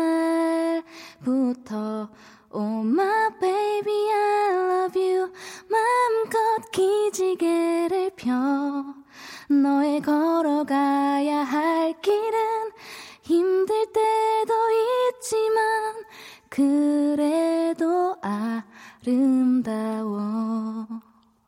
날부터. Oh my baby I love you. 마음껏 기지개를 펴. 너의 걸어가야 할 길은 힘들 때도 있지만 그래도 아 름다워.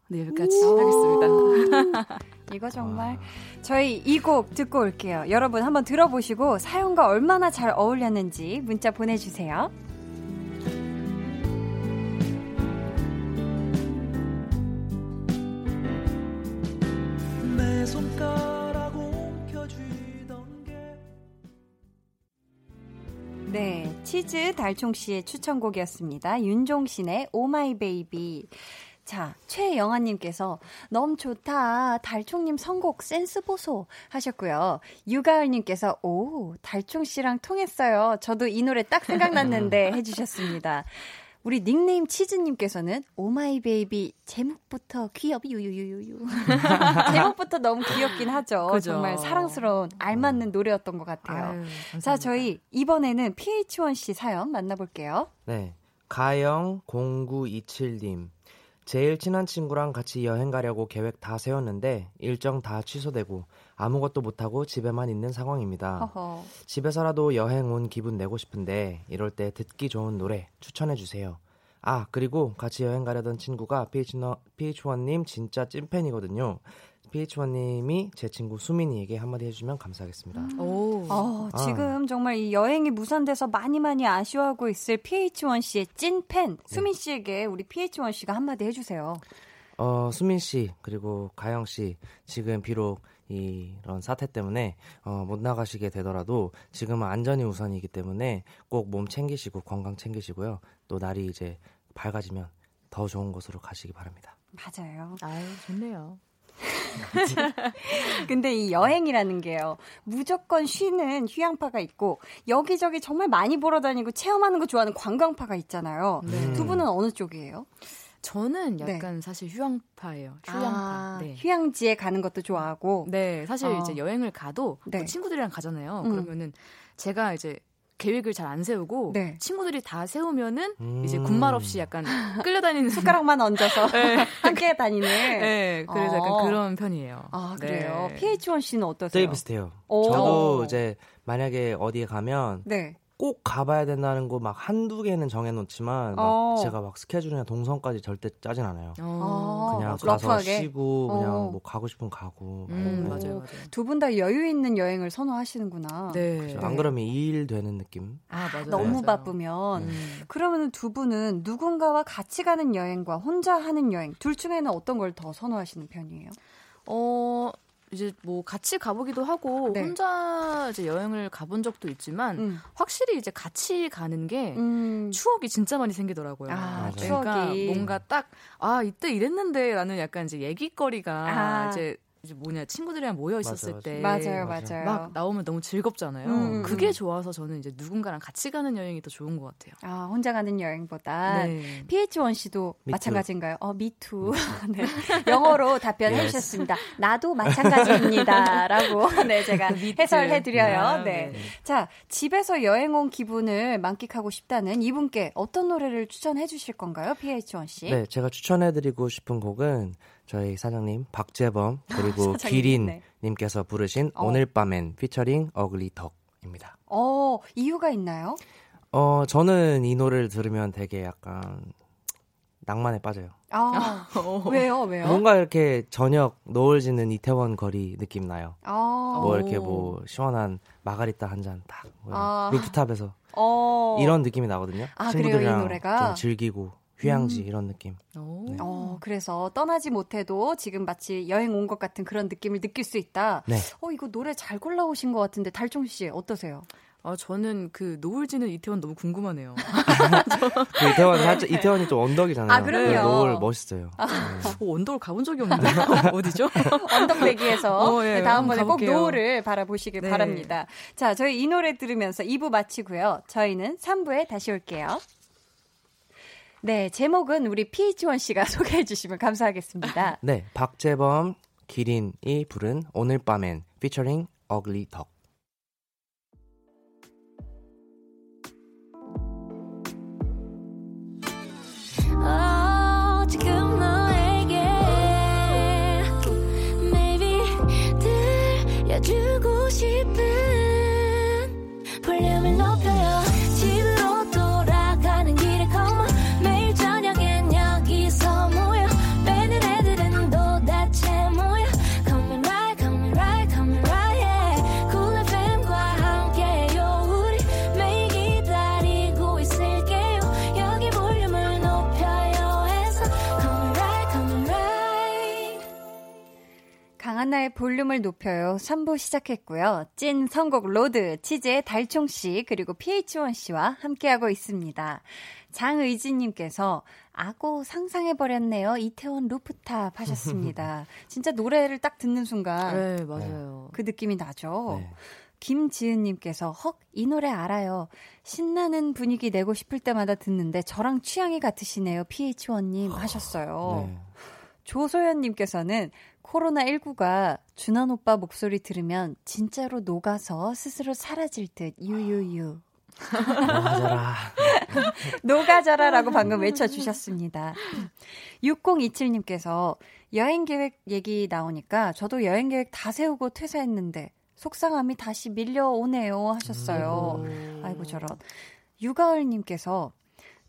네, 여기까지 하겠습니다. 이거 정말 저희 이 곡 듣고 올게요. 여러분 한번 들어보시고 사연과 얼마나 잘 어울렸는지 문자 보내주세요. 치즈 달총 씨의 추천곡이었습니다. 윤종신의 Oh my baby. 자, 최영아님께서 너무 좋다. 달총님 선곡 센스 보소 하셨고요. 유가을님께서 오 달총 씨랑 통했어요. 저도 이 노래 딱 생각났는데 해주셨습니다. 우리 닉네임 치즈님께서는 Oh my baby 제목부터 귀엽이 유유유유유 제목부터 너무 귀엽긴 하죠. 그죠. 정말 사랑스러운 알맞는 노래였던 것 같아요. 아유, 자. 저희 이번에는 PH1 씨 사연 만나볼게요. 네. 가영 0927님. 제일 친한 친구랑 같이 여행 가려고 계획 다 세웠는데 일정 다 취소되고 아무것도 못하고 집에만 있는 상황입니다. 허허. 집에서라도 여행 온 기분 내고 싶은데 이럴 때 듣기 좋은 노래 추천해 주세요. 아, 그리고 같이 여행 가려던 친구가 PH1, PH1님 진짜 찐팬이거든요. PH1님이 제 친구 수민이에게 한마디 해주면 감사하겠습니다. 오. 어, 아. 지금 정말 이 여행이 무산돼서 많이 많이 아쉬워하고 있을 PH1 씨의 찐팬 수민 씨에게 우리 PH1 씨가 한마디 해주세요. 어, 수민 씨, 그리고 가영 씨, 지금 비록 이런 사태 때문에 어, 못 나가시게 되더라도 지금은 안전이 우선이기 때문에 꼭 몸 챙기시고 건강 챙기시고요. 또 날이 이제 밝아지면 더 좋은 곳으로 가시기 바랍니다. 맞아요. 아유, 좋네요. 근데 이 여행이라는 게요. 무조건 쉬는 휴양파가 있고 여기저기 정말 많이 보러 다니고 체험하는 거 좋아하는 관광파가 있잖아요. 네. 두 분은 어느 쪽이에요? 저는 네. 약간 사실 휴양파예요. 휴양파. 아, 네. 휴양지에 가는 것도 좋아하고. 네, 사실 어. 이제 여행을 가도 네. 뭐 친구들이랑 가잖아요. 음. 그러면은 제가 이제 계획을 잘 안 세우고 네. 친구들이 다 세우면은 음. 이제 군말 없이 약간 끌려다니는 숟가락만 얹어서 함께 다니는. 네, 그래서 어. 약간 그런 편이에요. 아 그래요. 네. PH1 씨는 어떠세요? 되게 비슷해요. 오. 저도 이제 만약에 어디에 가면 네. 꼭 가봐야 된다는 거막 한두 개는 정해놓지만 막 어. 제가 막 스케줄이나 동선까지 절대 짜진 않아요. 어. 그냥 어, 가서 러프하게? 쉬고 그냥 어. 뭐 가고 싶으면 가고 음, 네. 맞아요, 맞아요. 두 분 다 여유 있는 여행을 선호하시는구나. 네. 그렇죠. 안 그러면 일 되는 느낌. 아, 맞아요. 너무 맞아요. 바쁘면. 음. 그러면 두 분은 누군가와 같이 가는 여행과 혼자 하는 여행 둘 중에는 어떤 걸 더 선호하시는 편이에요? 어, 이제 뭐 같이 가보기도 하고 네. 혼자 이제 여행을 가본 적도 있지만 음. 확실히 이제 같이 가는 게 음. 추억이 진짜 많이 생기더라고요. 아. 그러니까 추억이. 뭔가 딱 아 이때 이랬는데라는 약간 이제 얘기거리가 아. 이제 이제 뭐냐 친구들이랑 모여 있었을 맞아, 때 맞아요, 맞아요. 맞아요. 막 나오면 너무 즐겁잖아요. 음, 그게 음. 좋아서 저는 이제 누군가랑 같이 가는 여행이 더 좋은 것 같아요. 아, 혼자 가는 여행보다. 네. PH1 씨도 Me 마찬가지인가요? 어, 미투. 네. 영어로 답변해 Yes. 주셨습니다. 나도 마찬가지입니다. 라고 네, 제가 해설해 드려요. 아, 네. 네. 자, 집에서 여행 온 기분을 만끽하고 싶다는 이분께 어떤 노래를 추천해 주실 건가요? PH1 씨. 네, 제가 추천해 드리고 싶은 곡은 저희 사장님 박재범 그리고 사장님, 기린 네. 님께서 부르신 어. 오늘 밤엔 피처링 어글리 덕입니다. 어, 이유가 있나요? 어, 저는 이 노래를 들으면 되게 약간 낭만에 빠져요. 아, 왜요? 왜요? 뭔가 이렇게 저녁 노을 지는 이태원 거리 느낌 나요. 아, 뭐 오. 이렇게 뭐 시원한 마가리타 한 잔딱 아. 루프탑에서 어. 이런 느낌이 나거든요. 아, 친구들이랑 노래가? 좀 즐기고 휴양지 음. 이런 느낌. 오. 네. 어, 그래서 떠나지 못해도 지금 마치 여행 온 것 같은 그런 느낌을 느낄 수 있다. 네. 어, 이거 노래 잘 골라오신 것 같은데, 달종 씨, 어떠세요? 아 저는 그 노을 지는 이태원 너무 궁금하네요. 그 이태원 살짝 이태원이 좀 언덕이잖아요. 아, 그럼요. 네, 노을 멋있어요. 네. 어, 언덕을 가본 적이 없는데 어디죠? 언덕배기에서 어, 예, 네, 다음번에 꼭 가볼게요. 노을을 바라보시길 네. 바랍니다. 자, 저희 이 노래 들으면서 2부 마치고요. 저희는 3부에 다시 올게요. 네, 제목은 우리 PH1 씨가 소개해 주시면 감사하겠습니다. 네, 박재범 기린이 부른 오늘 밤엔 피처링 어글리 덕. 어, 지금 너에게 maybe 들려주고 싶은 강한나의 볼륨을 높여요. 3부 시작했고요. 찐 선곡 road, 치즈의 달총 씨, 그리고 PH1 씨와 함께하고 있습니다. 장의진님께서 아고 상상해버렸네요. 이태원 루프탑 하셨습니다. 진짜 노래를 딱 듣는 순간 네 맞아요. 그 느낌이 나죠. 네. 김지은님께서 헉, 이 노래 알아요. 신나는 분위기 내고 싶을 때마다 듣는데 저랑 취향이 같으시네요. PH1님 하셨어요. 네. 조소연님께서는 코로나19가 준한 오빠 목소리 들으면 진짜로 녹아서 스스로 사라질 듯 유유유. 하자라. 녹아져라 라고 방금 외쳐주셨습니다. 6027님께서 여행 계획 얘기 나오니까 저도 여행 계획 다 세우고 퇴사했는데 속상함이 다시 밀려오네요 하셨어요. 아이고 저런. 유가을님께서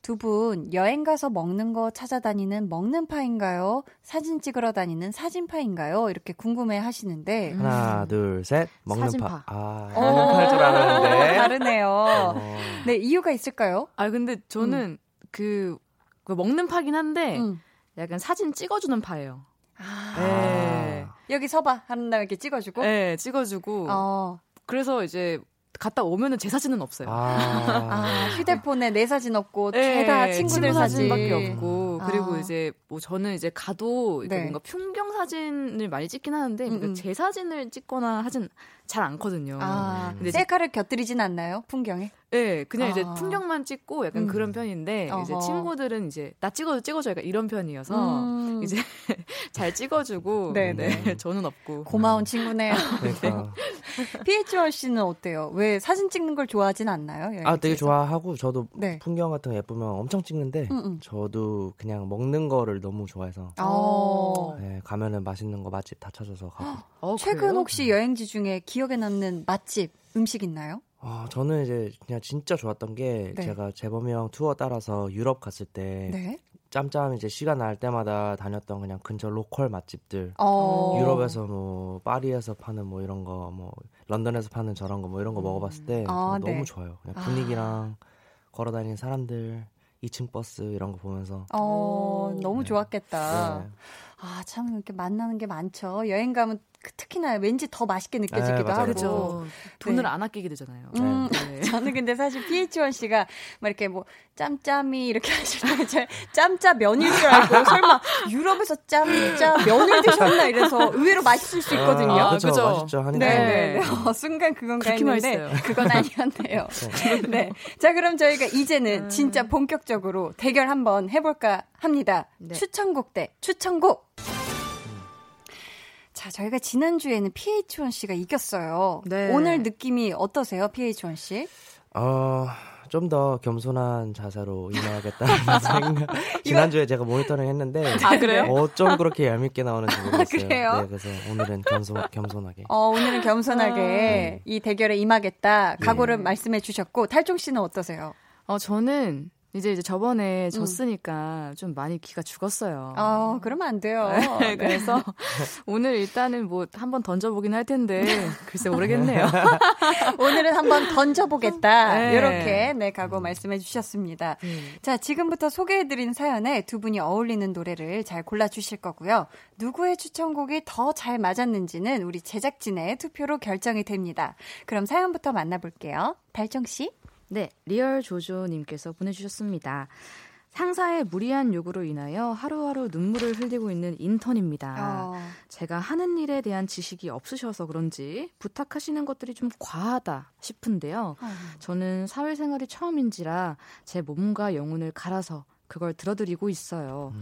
두 분 여행 가서 먹는 거 찾아다니는 먹는 파인가요? 사진 찍으러 다니는 사진파인가요? 이렇게 궁금해 하시는데 하나, 둘, 셋. 먹는 사진파. 파. 아, 어, 먹는 파일 줄 알았는데. 다르네요. 어. 네, 이유가 있을까요? 아 근데 저는 그, 그 먹는 파긴 한데 음. 약간 사진 찍어주는 파예요. 아, 네. 여기 서봐 하는 다음에 이렇게 찍어주고. 네, 찍어주고. 어. 그래서 이제 갔다 오면은 제 사진은 없어요. 아. 아, 휴대폰에 내 사진 없고 네, 죄다 친구들 친구 사진. 사진밖에 없고 그리고 아. 이제 뭐 저는 이제 가도 네. 뭔가 풍경 사진을 많이 찍긴 하는데 음, 그제 음. 사진을 찍거나 하진 잘 않거든요. 아, 근데 셀카를 곁들이진 않나요? 풍경에? 네, 그냥 이제 아. 풍경만 찍고 약간 음. 그런 편인데 이제 어허. 친구들은 이제 나 찍어도 찍어줘 약간 이런 편이어서 음. 이제 잘 찍어주고 네, 네, 저는 없고 고마운 친구네요. 그러니까. PH1 씨는 어때요? 왜 사진 찍는 걸 좋아하진 않나요? 아, 되게? 좋아하고 저도 네. 풍경 같은 거 예쁘면 엄청 찍는데 응, 응. 저도 그냥 먹는 거를 너무 좋아해서 어. 네, 가면은 맛있는 거 맛집 다 찾아서 가고. 어, 최근 그래요? 혹시 여행지 중에 기억에 남는 맛집 음식 있나요? 어, 저는 이제 그냥 진짜 좋았던 게 네. 제가 재범이 형 투어 따라서 유럽 갔을 때 네. 짬짬 이제 시간 날 때마다 다녔던 그냥 근처 로컬 맛집들 어. 유럽에서 뭐 파리에서 파는 뭐 이런 거 뭐 런던에서 파는 저런 거 뭐 이런 거 먹어봤을 때 아, 너무 네. 좋아요. 그냥 분위기랑 걸어다니는 사람들, 2층 버스 이런 거 보면서 어, 너무 좋았겠다. 네. 아, 참 이렇게 만나는 게 많죠. 여행 가면 그- 특히나 왠지 더 맛있게 느껴지기도 네, 맞아요. 하고. 그렇죠. 돈을 네. 안 아끼게 되잖아요. 음, 네. 저는 근데 사실 PH1 씨가 막 이렇게 뭐 짬짬이 이렇게 하실 때 제- 짬짜 면일 줄 알고 설마 유럽에서 짬짜 면을 드셨나 이래서 의외로 맛있을 수 있거든요. 아, 그죠? 그죠. 맛있죠. 하니까. 네, 네, 네. 어, 순간 그건가 했는데 맛있어요. 그건 아니었네요. 네. 자, 그럼 저희가 이제는 진짜 본격적으로 대결 한번 해 볼까 합니다. 네. 추천곡 대 추천곡. 자, 저희가 지난주에는 PH1 씨가 이겼어요. 네. 오늘 느낌이 어떠세요, PH1 씨? 어, 좀 더 겸손한 자세로 임해야겠다는 생각. 지난주에 제가 모니터링 했는데. 아, 그래요? 어쩜 그렇게 얄밉게 나오는지 모르겠어요. 그래요? 네, 그래서 오늘은 겸손, 겸손하게. 어, 오늘은 겸손하게 이 대결에 임하겠다. 각오를 네. 말씀해 주셨고, 탈종 씨는 어떠세요? 어, 저는 이제 이제 음. 저번에 졌으니까 좀 많이 기가 죽었어요. 어, 그러면 안 돼요. 네, 그래서 오늘 일단은 뭐 한번 던져보긴 할 텐데 글쎄 모르겠네요. 오늘은 한번 던져보겠다. 네. 이렇게 네 각오 말씀해 주셨습니다. 네. 자 지금부터 소개해드린 사연에 두 분이 어울리는 노래를 잘 골라 주실 거고요. 누구의 추천곡이 더 잘 맞았는지는 우리 제작진의 투표로 결정이 됩니다. 그럼 사연부터 만나볼게요. 달총 씨. 네, 리얼 조조님께서 보내주셨습니다. 상사의 무리한 요구로 인하여 하루하루 눈물을 흘리고 있는 인턴입니다. 어, 제가 하는 일에 대한 지식이 없으셔서 그런지 부탁하시는 것들이 좀 과하다 싶은데요. 저는 사회생활이 처음인지라 제 몸과 영혼을 갈아서 그걸 들어드리고 있어요.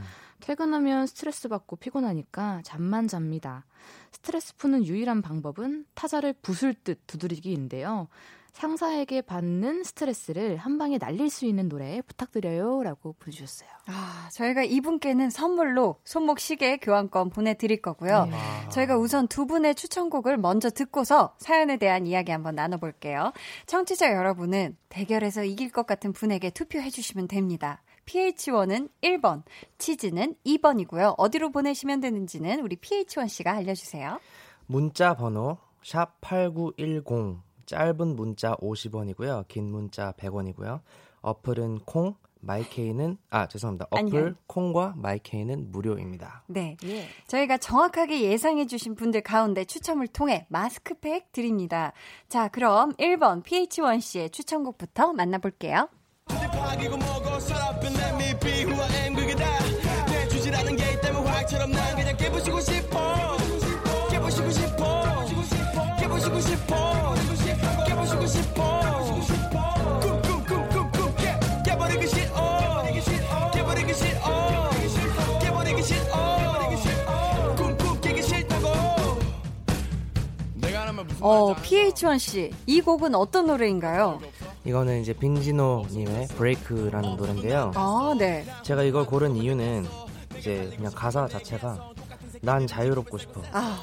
퇴근하면 스트레스 받고 피곤하니까 잠만 잡니다. 스트레스 푸는 유일한 방법은 타자를 부술 듯 두드리기인데요. 상사에게 받는 스트레스를 한 방에 날릴 수 있는 노래 부탁드려요. 라고 보내주셨어요. 아, 저희가 이분께는 선물로 손목 시계 교환권 보내드릴 거고요. 저희가 우선 두 분의 추천곡을 먼저 듣고서 사연에 대한 이야기 한번 나눠볼게요. 청취자 여러분은 대결에서 이길 것 같은 분에게 투표해 주시면 됩니다. PH1은 1번, 치즈는 2번이고요. 어디로 보내시면 되는지는 우리 PH1 씨가 알려주세요. 문자 번호 샵 8910 짧은 문자 50원이고요. 긴 문자 100원이고요. 어플은 콩, 마이케이는 아 죄송합니다. 어플 아니요. 콩과 마이케이는 무료입니다. 네. 저희가 정확하게 예상해주신 분들 가운데 추첨을 통해 마스크팩 드립니다. 자, 그럼 1번 PH1 씨의 추천곡부터 만나볼게요. 어 깨부시고 싶어 깨부시고 싶어 깨부시고 싶어 쿵쿵쿵쿵쿵 깨 깨버리기 싫어 깨버리기 싫어 깨버리기 싫어 쿵쿵 깨기 싫다고 내가 하는 말 무슨 어, PH1 씨, 이 곡은 어떤 노래인가요? 이거는 이제 빙진호님의 브레이크라는 노래인데요. 아, 네. 제가 이걸 고른 이유는 이제 그냥 가사 자체가 난 자유롭고 싶어. 아,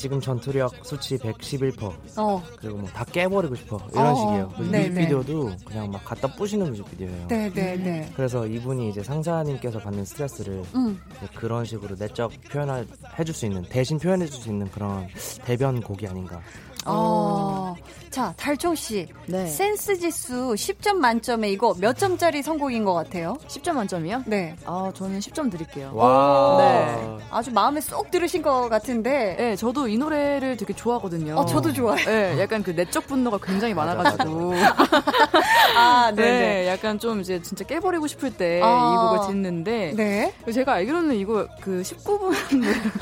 지금 전투력 수치 111%. 어, 그리고 뭐 다 깨버리고 싶어. 이런 어, 식이에요. 그리고 네네. 뮤직비디오도 그냥 막 갖다 부시는 뮤직비디오예요. 네, 네, 네. 그래서 이분이 이제 상사님께서 받는 스트레스를 음, 그런 식으로 내적 표현해 줄 수 있는 대신 표현해 줄 수 있는 그런 대변 곡이 아닌가. 어. 자, 달총 씨. 네. 센스 지수 10점 만점에 이거 몇 점짜리 선곡인 것 같아요? 10점 만점이요? 네. 아, 저는 10점 드릴게요. 와. 네. 아주 마음에 쏙 들으신 것 같은데. 네, 저도 이 노래를 되게 좋아하거든요. 어, 저도 좋아요. 네, 약간 그 내적 분노가 굉장히 많아가지고. 아, 네, 네네. 약간 좀 이제 진짜 깨버리고 싶을 때이 아. 곡을 듣는데. 네. 제가 알기로는 이거 그 19분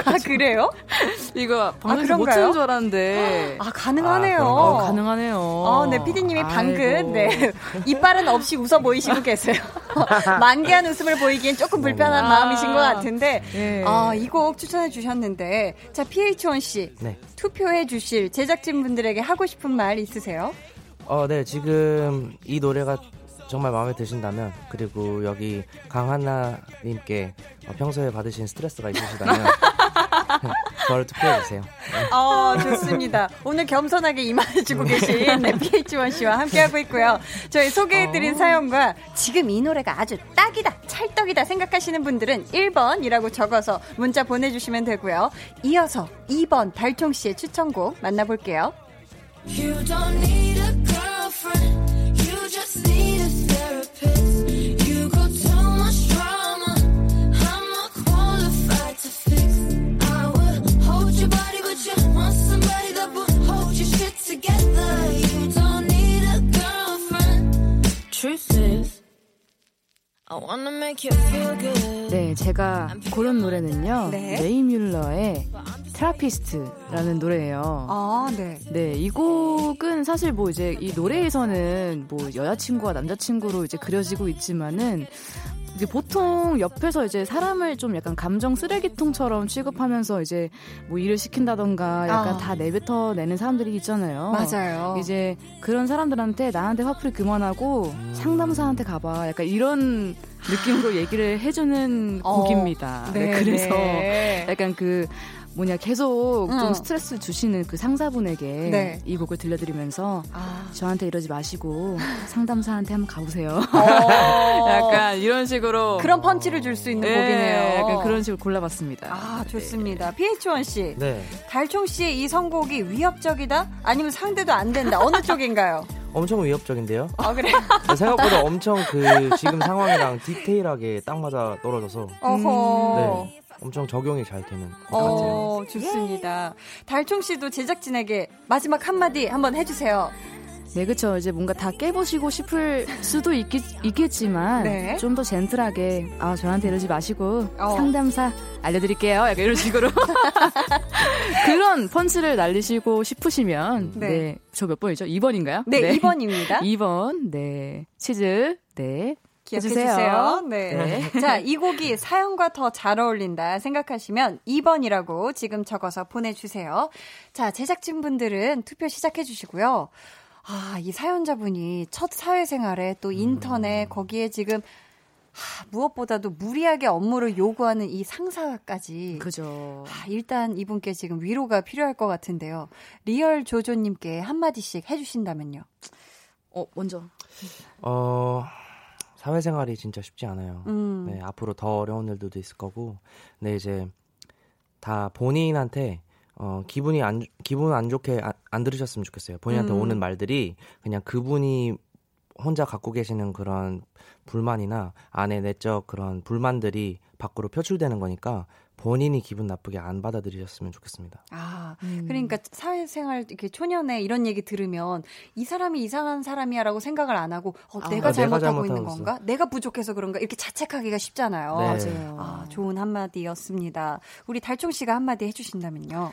아, 그래요? 이거 방송에서 못 그런가요? 치는 줄 알았는데. 아, 가능하네요. 아, 어, 가능하네요. 어, 네, 피디님이 방금, 아이고. 네, 이빨은 없이 웃어 보이시고 계세요. 만개한 웃음을 보이기엔 조금 불편한 아. 마음이신 것 같은데, 네. 아, 이 곡 추천해 주셨는데, 자, PH1 씨, 네. 투표해 주실 제작진분들에게 하고 싶은 말 있으세요? 어, 네. 지금 이 노래가 정말 마음에 드신다면 그리고 여기 강한나님께 어, 평소에 받으신 스트레스가 있으시다면 저를 투표해주세요. 어, 좋습니다. 오늘 겸손하게 임하해주고 계신 네, PH1 씨와 함께하고 있고요. 저희 소개해드린 사연과 지금 이 노래가 아주 딱이다, 찰떡이다 생각하시는 분들은 1번이라고 적어서 문자 보내주시면 되고요. 이어서 2번 달총 씨의 추천곡 만나볼게요. You don't need a girlfriend. You just need a therapist. 네, 제가 고른 노래는요. 네. 레이 뮬러의 Therapist라는 노래예요. 아, 네. 네, 이 곡은 사실 뭐 이제 이 노래에서는 뭐 여자친구와 남자친구로 이제 그려지고 있지만은 이제 보통 옆에서 이제 사람을 좀 약간 감정 쓰레기통처럼 취급하면서 이제 뭐 일을 시킨다던가 약간 아. 다 내뱉어 내는 사람들이 있잖아요. 맞아요. 이제 그런 사람들한테 나한테 화풀이 그만하고 상담사한테 가봐. 약간 이런 느낌으로 얘기를 해주는 어. 곡입니다. 네, 네, 그래서 네. 약간 그 뭐냐 계속 응. 좀 스트레스 주시는 그 상사분에게 네. 이 곡을 들려드리면서 아. 저한테 이러지 마시고 상담사한테 한번 가보세요. 어. 약간 이런 식으로 그런 펀치를 줄 수 있는 네, 곡이네요. 약간 그런 식으로 골라봤습니다. 아, 좋습니다. PH1 씨. 네. 달총 씨의 이 선곡이 위협적이다? 아니면 상대도 안 된다? 어느 쪽인가요? 엄청 위협적인데요. 아, 그래. 생각보다 엄청 그 지금 상황이랑 디테일하게 딱 맞아 떨어져서 어허. 네, 엄청 적용이 잘 되는 것 같아요. 어, 좋습니다. 달총 씨도 제작진에게 마지막 한마디 한번 해주세요. 네, 그쵸. 이제 뭔가 다 깨보시고 싶을 수도 있겠, 있겠지만, 네. 좀더 젠틀하게, 아, 저한테 이러지 마시고, 어. 상담사 알려드릴게요. 약간 이런 식으로. 그런 펀치를 날리시고 싶으시면, 네. 네. 저 몇 번이죠? 2번인가요? 네, 2번입니다. 2번, 네. 치즈, 네. 기억해 주세요. 해주세요. 네. 자, 이 곡이 사연과 더 잘 어울린다 생각하시면 2번이라고 지금 적어서 보내주세요. 자, 제작진분들은 투표 시작해 주시고요. 아, 이 사연자분이 첫 사회생활에 또 인턴에 거기에 지금 하, 무엇보다도 무리하게 업무를 요구하는 이 상사까지 그죠. 아, 일단 이분께 지금 위로가 필요할 것 같은데요. 리얼 조조님께 한마디씩 해주신다면요. 어, 먼저. 어, 사회생활이 진짜 쉽지 않아요. 음. 네, 앞으로 더 어려운 일들도 있을 거고, 근데 이제 다 본인한테 어, 기분이 안 기분 안 좋게 안, 안 들으셨으면 좋겠어요. 본인한테 음. 오는 말들이 그냥 그분이 혼자 갖고 계시는 그런 불만이나 안에 내적 그런 불만들이 밖으로 표출되는 거니까 본인이 기분 나쁘게 안 받아들이셨으면 좋겠습니다. 아, 음. 그러니까 사회생활 이렇게 초년에 이런 얘기 들으면 이 사람이 이상한 사람이야라고 생각을 안 하고 어, 아, 내가 내가 잘못하고 있는 잘못하고 있어. 건가? 내가 부족해서 그런가? 이렇게 자책하기가 쉽잖아요. 네. 맞아요. 아, 좋은 한마디였습니다. 우리 달총 씨가 한마디 해주신다면요.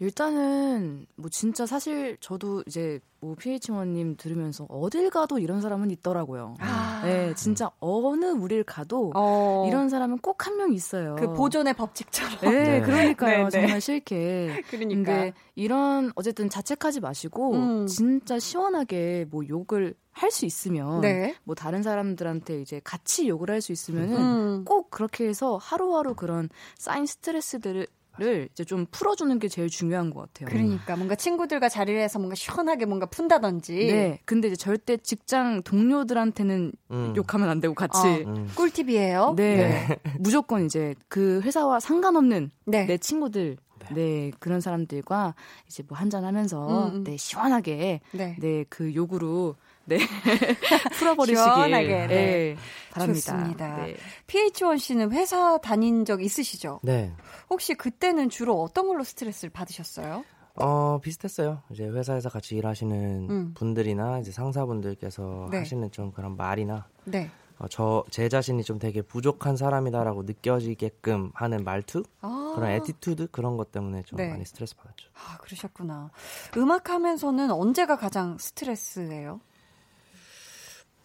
일단은 뭐 진짜 사실 저도 이제 뭐 PH1님 들으면서 어딜 가도 이런 사람은 있더라고요. 아. 네, 진짜 어느 우리를 가도 어, 이런 사람은 꼭 한 명 있어요. 그 보존의 법칙처럼. 네, 네. 그러니까요. 네, 네. 정말 싫게. 그러니까. 근데 이런 어쨌든 자책하지 마시고 음. 진짜 시원하게 뭐 욕을 할 수 있으면 네. 뭐 다른 사람들한테 이제 같이 욕을 할 수 있으면은 음. 꼭 그렇게 해서 하루하루 그런 쌓인 스트레스들을 이제 좀 풀어주는 게 제일 중요한 것 같아요. 그러니까 뭔가 친구들과 자리를 해서 뭔가 시원하게 뭔가 푼다든지. 네. 근데 이제 절대 직장 동료들한테는 음. 욕하면 안 되고 같이. 어. 음. 꿀팁이에요. 네. 무조건 이제 그 회사와 상관없는 네. 내 친구들, 네. 그런 사람들과 이제 뭐 한잔 하면서, 음, 음. 네, 시원하게, 네. 네, 그 욕으로, 네, 풀어버리시길. 시원하게, 네. 네, 바랍니다. 좋습니다. 네. PH1 씨는 회사 다닌 적 있으시죠? 네. 혹시 그때는 주로 어떤 걸로 스트레스를 받으셨어요? 어, 비슷했어요. 이제 회사에서 같이 일하시는 음. 분들이나 이제 상사분들께서 네. 하시는 좀 그런 말이나 네. 어, 저, 제 자신이 좀 되게 부족한 사람이다라고 느껴지게끔 하는 말투? 아, 그런 attitude? 그런 것 때문에 좀 네. 많이 스트레스 받았죠. 아, 그러셨구나. 음악 하면서는 언제가 가장 스트레스예요?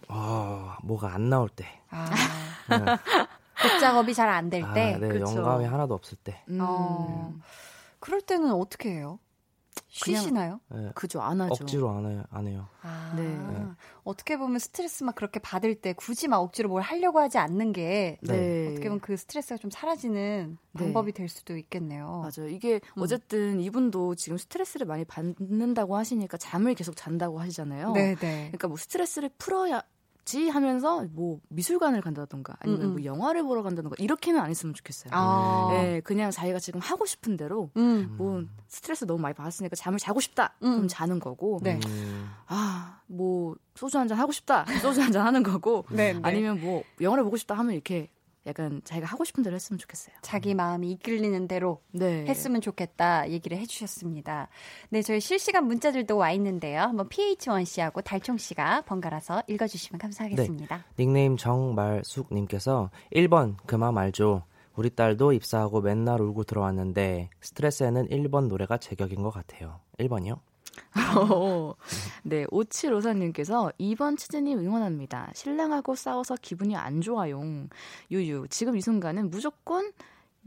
아, 뭐가 안 나올 때. 아, 네. 곡 작업이 잘 안될 아, 때. 네, 그쵸. 영감이 하나도 없을 때. 음. 어, 그럴 때는 어떻게 해요? 쉬시나요? 네, 그죠 안 하죠. 억지로 안 해요. 안 해요. 아, 네. 어떻게 보면 스트레스 막 그렇게 받을 때 굳이 막 억지로 뭘 하려고 하지 않는 게 네. 어떻게 보면 그 스트레스가 좀 사라지는 네. 방법이 될 수도 있겠네요. 맞아요. 이게 음. 어쨌든 이분도 지금 스트레스를 많이 받는다고 하시니까 잠을 계속 잔다고 하시잖아요. 네, 네. 그러니까 뭐 스트레스를 풀어야 지 하면서 뭐 미술관을 간다던가 아니면 음, 음. 뭐 영화를 보러 간다던가 이렇게는 안 했으면 좋겠어요. 아, 네, 그냥 자기가 지금 하고 싶은 대로 음, 뭐 스트레스 너무 많이 받았으니까 잠을 자고 싶다. 음. 그럼 자는 거고. 네. 음, 아, 뭐 소주 한 잔 하고 싶다. 소주 한 잔 하는 거고. 네, 네. 아니면 뭐 영화를 보고 싶다 하면 이렇게 약간 자기가 하고 싶은 대로 했으면 좋겠어요. 자기 마음이 이끌리는 대로 네. 했으면 좋겠다 얘기를 해주셨습니다. 네, 저희 실시간 문자들도 와 있는데요. 한번 PH1 씨하고 달총 씨가 번갈아서 읽어주시면 감사하겠습니다. 닉네임 정말숙님께서 1번 그만 말죠. 우리 딸도 입사하고 맨날 울고 들어왔는데 스트레스에는 1번 노래가 제격인 것 같아요. 1번이요? 어, 네, 5754님께서 2번 치즈님 응원합니다. 신랑하고 싸워서 기분이 안 좋아요. 유유, 지금 이 순간은 무조건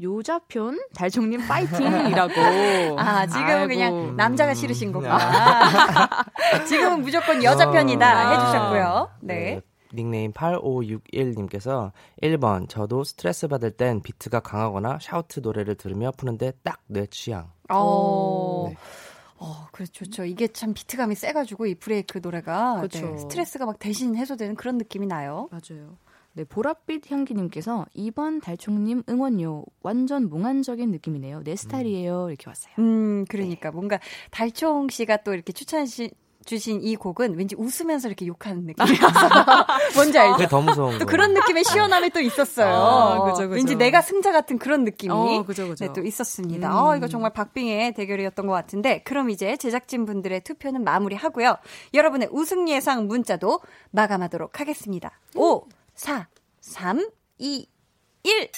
여자편 달총님 파이팅이라고. 아, 지금은 아이고. 그냥 남자가 싫으신 음. 거구나. 지금은 무조건 여자 편이다 어. 해주셨고요. 네. 닉네임 8561님께서 1번 저도 스트레스 받을 땐 비트가 강하거나 shout 노래를 들으며 푸는데 딱 내 취향. 어, 네. 어, 그래 좋죠. 이게 참 비트감이 세가지고 이 브레이크 노래가 그쵸. 네, 스트레스가 막 대신 해소되는 그런 느낌이 나요. 맞아요. 네, 보랏빛 향기님께서 2번 달총님 응원요. 완전 몽환적인 느낌이네요. 내 스타일이에요. 이렇게 왔어요. 음, 그러니까 뭔가 달총 씨가 또 이렇게 추천해 주신 이 곡은 왠지 웃으면서 이렇게 욕하는 느낌이라서 뭔지 알죠? 그게 더 무서운 또 거. 그런 느낌의 시원함이 또 있었어요. 아, 그죠, 그죠. 왠지 내가 승자 같은 그런 느낌이 어, 그죠, 그죠. 네, 또 있었습니다. 음. 어, 이거 정말 박빙의 대결이었던 것 같은데 그럼 이제 제작진 분들의 투표는 마무리하고요. 여러분의 우승 예상 문자도 마감하도록 하겠습니다. 5, 4, 3, 2, 1.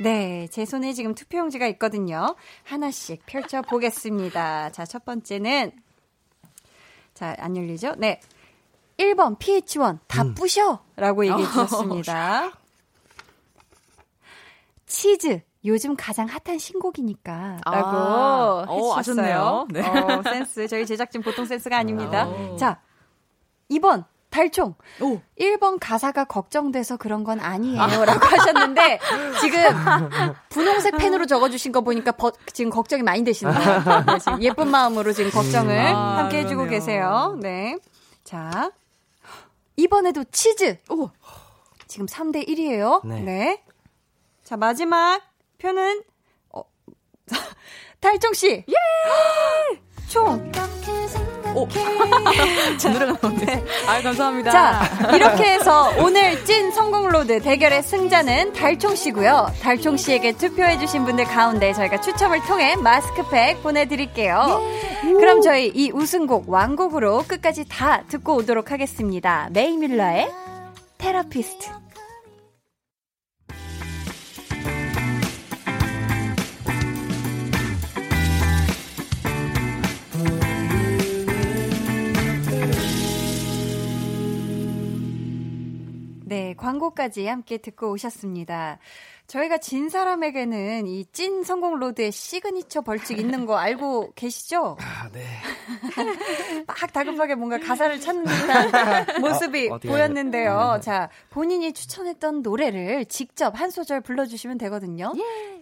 네, 제 손에 지금 투표용지가 있거든요. 하나씩 펼쳐보겠습니다. 자, 첫 번째는, 자, 안 열리죠? 네. 1번, PH1, 다 부셔! 라고 얘기해 주셨습니다. 치즈, 요즘 가장 핫한 신곡이니까. 아, 라고 어. 아셨네요. 네. 어, 센스. 저희 제작진 보통 센스가 아닙니다. 오. 자, 2번, 달총. 오. 1번 가사가 걱정돼서 그런 건 아니에요. 라고 하셨는데, 지금 분홍색 펜으로 적어주신 거 보니까 버- 지금 걱정이 많이 되시네요. 네, 지금 예쁜 마음으로 지금 걱정을 아, 함께 해주고 그러네요. 계세요. 네. 자. 이번에도 치즈. 오. 지금 3대 1이에요. 네. 네. 자, 마지막 표는, 어, 달종씨. 예! 총. 오. 제 노래가 나오네. 아, 감사합니다. 자, 이렇게 해서 오늘 찐 선곡 road 대결의 승자는 달총 씨고요. 달총 씨에게 투표해 주신 분들 가운데 저희가 추첨을 통해 마스크팩 보내 드릴게요. 그럼 저희 이 우승곡 완곡으로 끝까지 다 듣고 오도록 하겠습니다. 메이 뮬러의 Therapist. 네, 광고까지 함께 듣고 오셨습니다. 저희가 진 사람에게는 이 찐 선곡 road의 signature 벌칙 있는 거 알고 계시죠? 아, 네. 막 다급하게 뭔가 가사를 찾는 듯한 모습이 어, 보였는데요. 자, 본인이 추천했던 노래를 직접 한 소절 불러주시면 되거든요.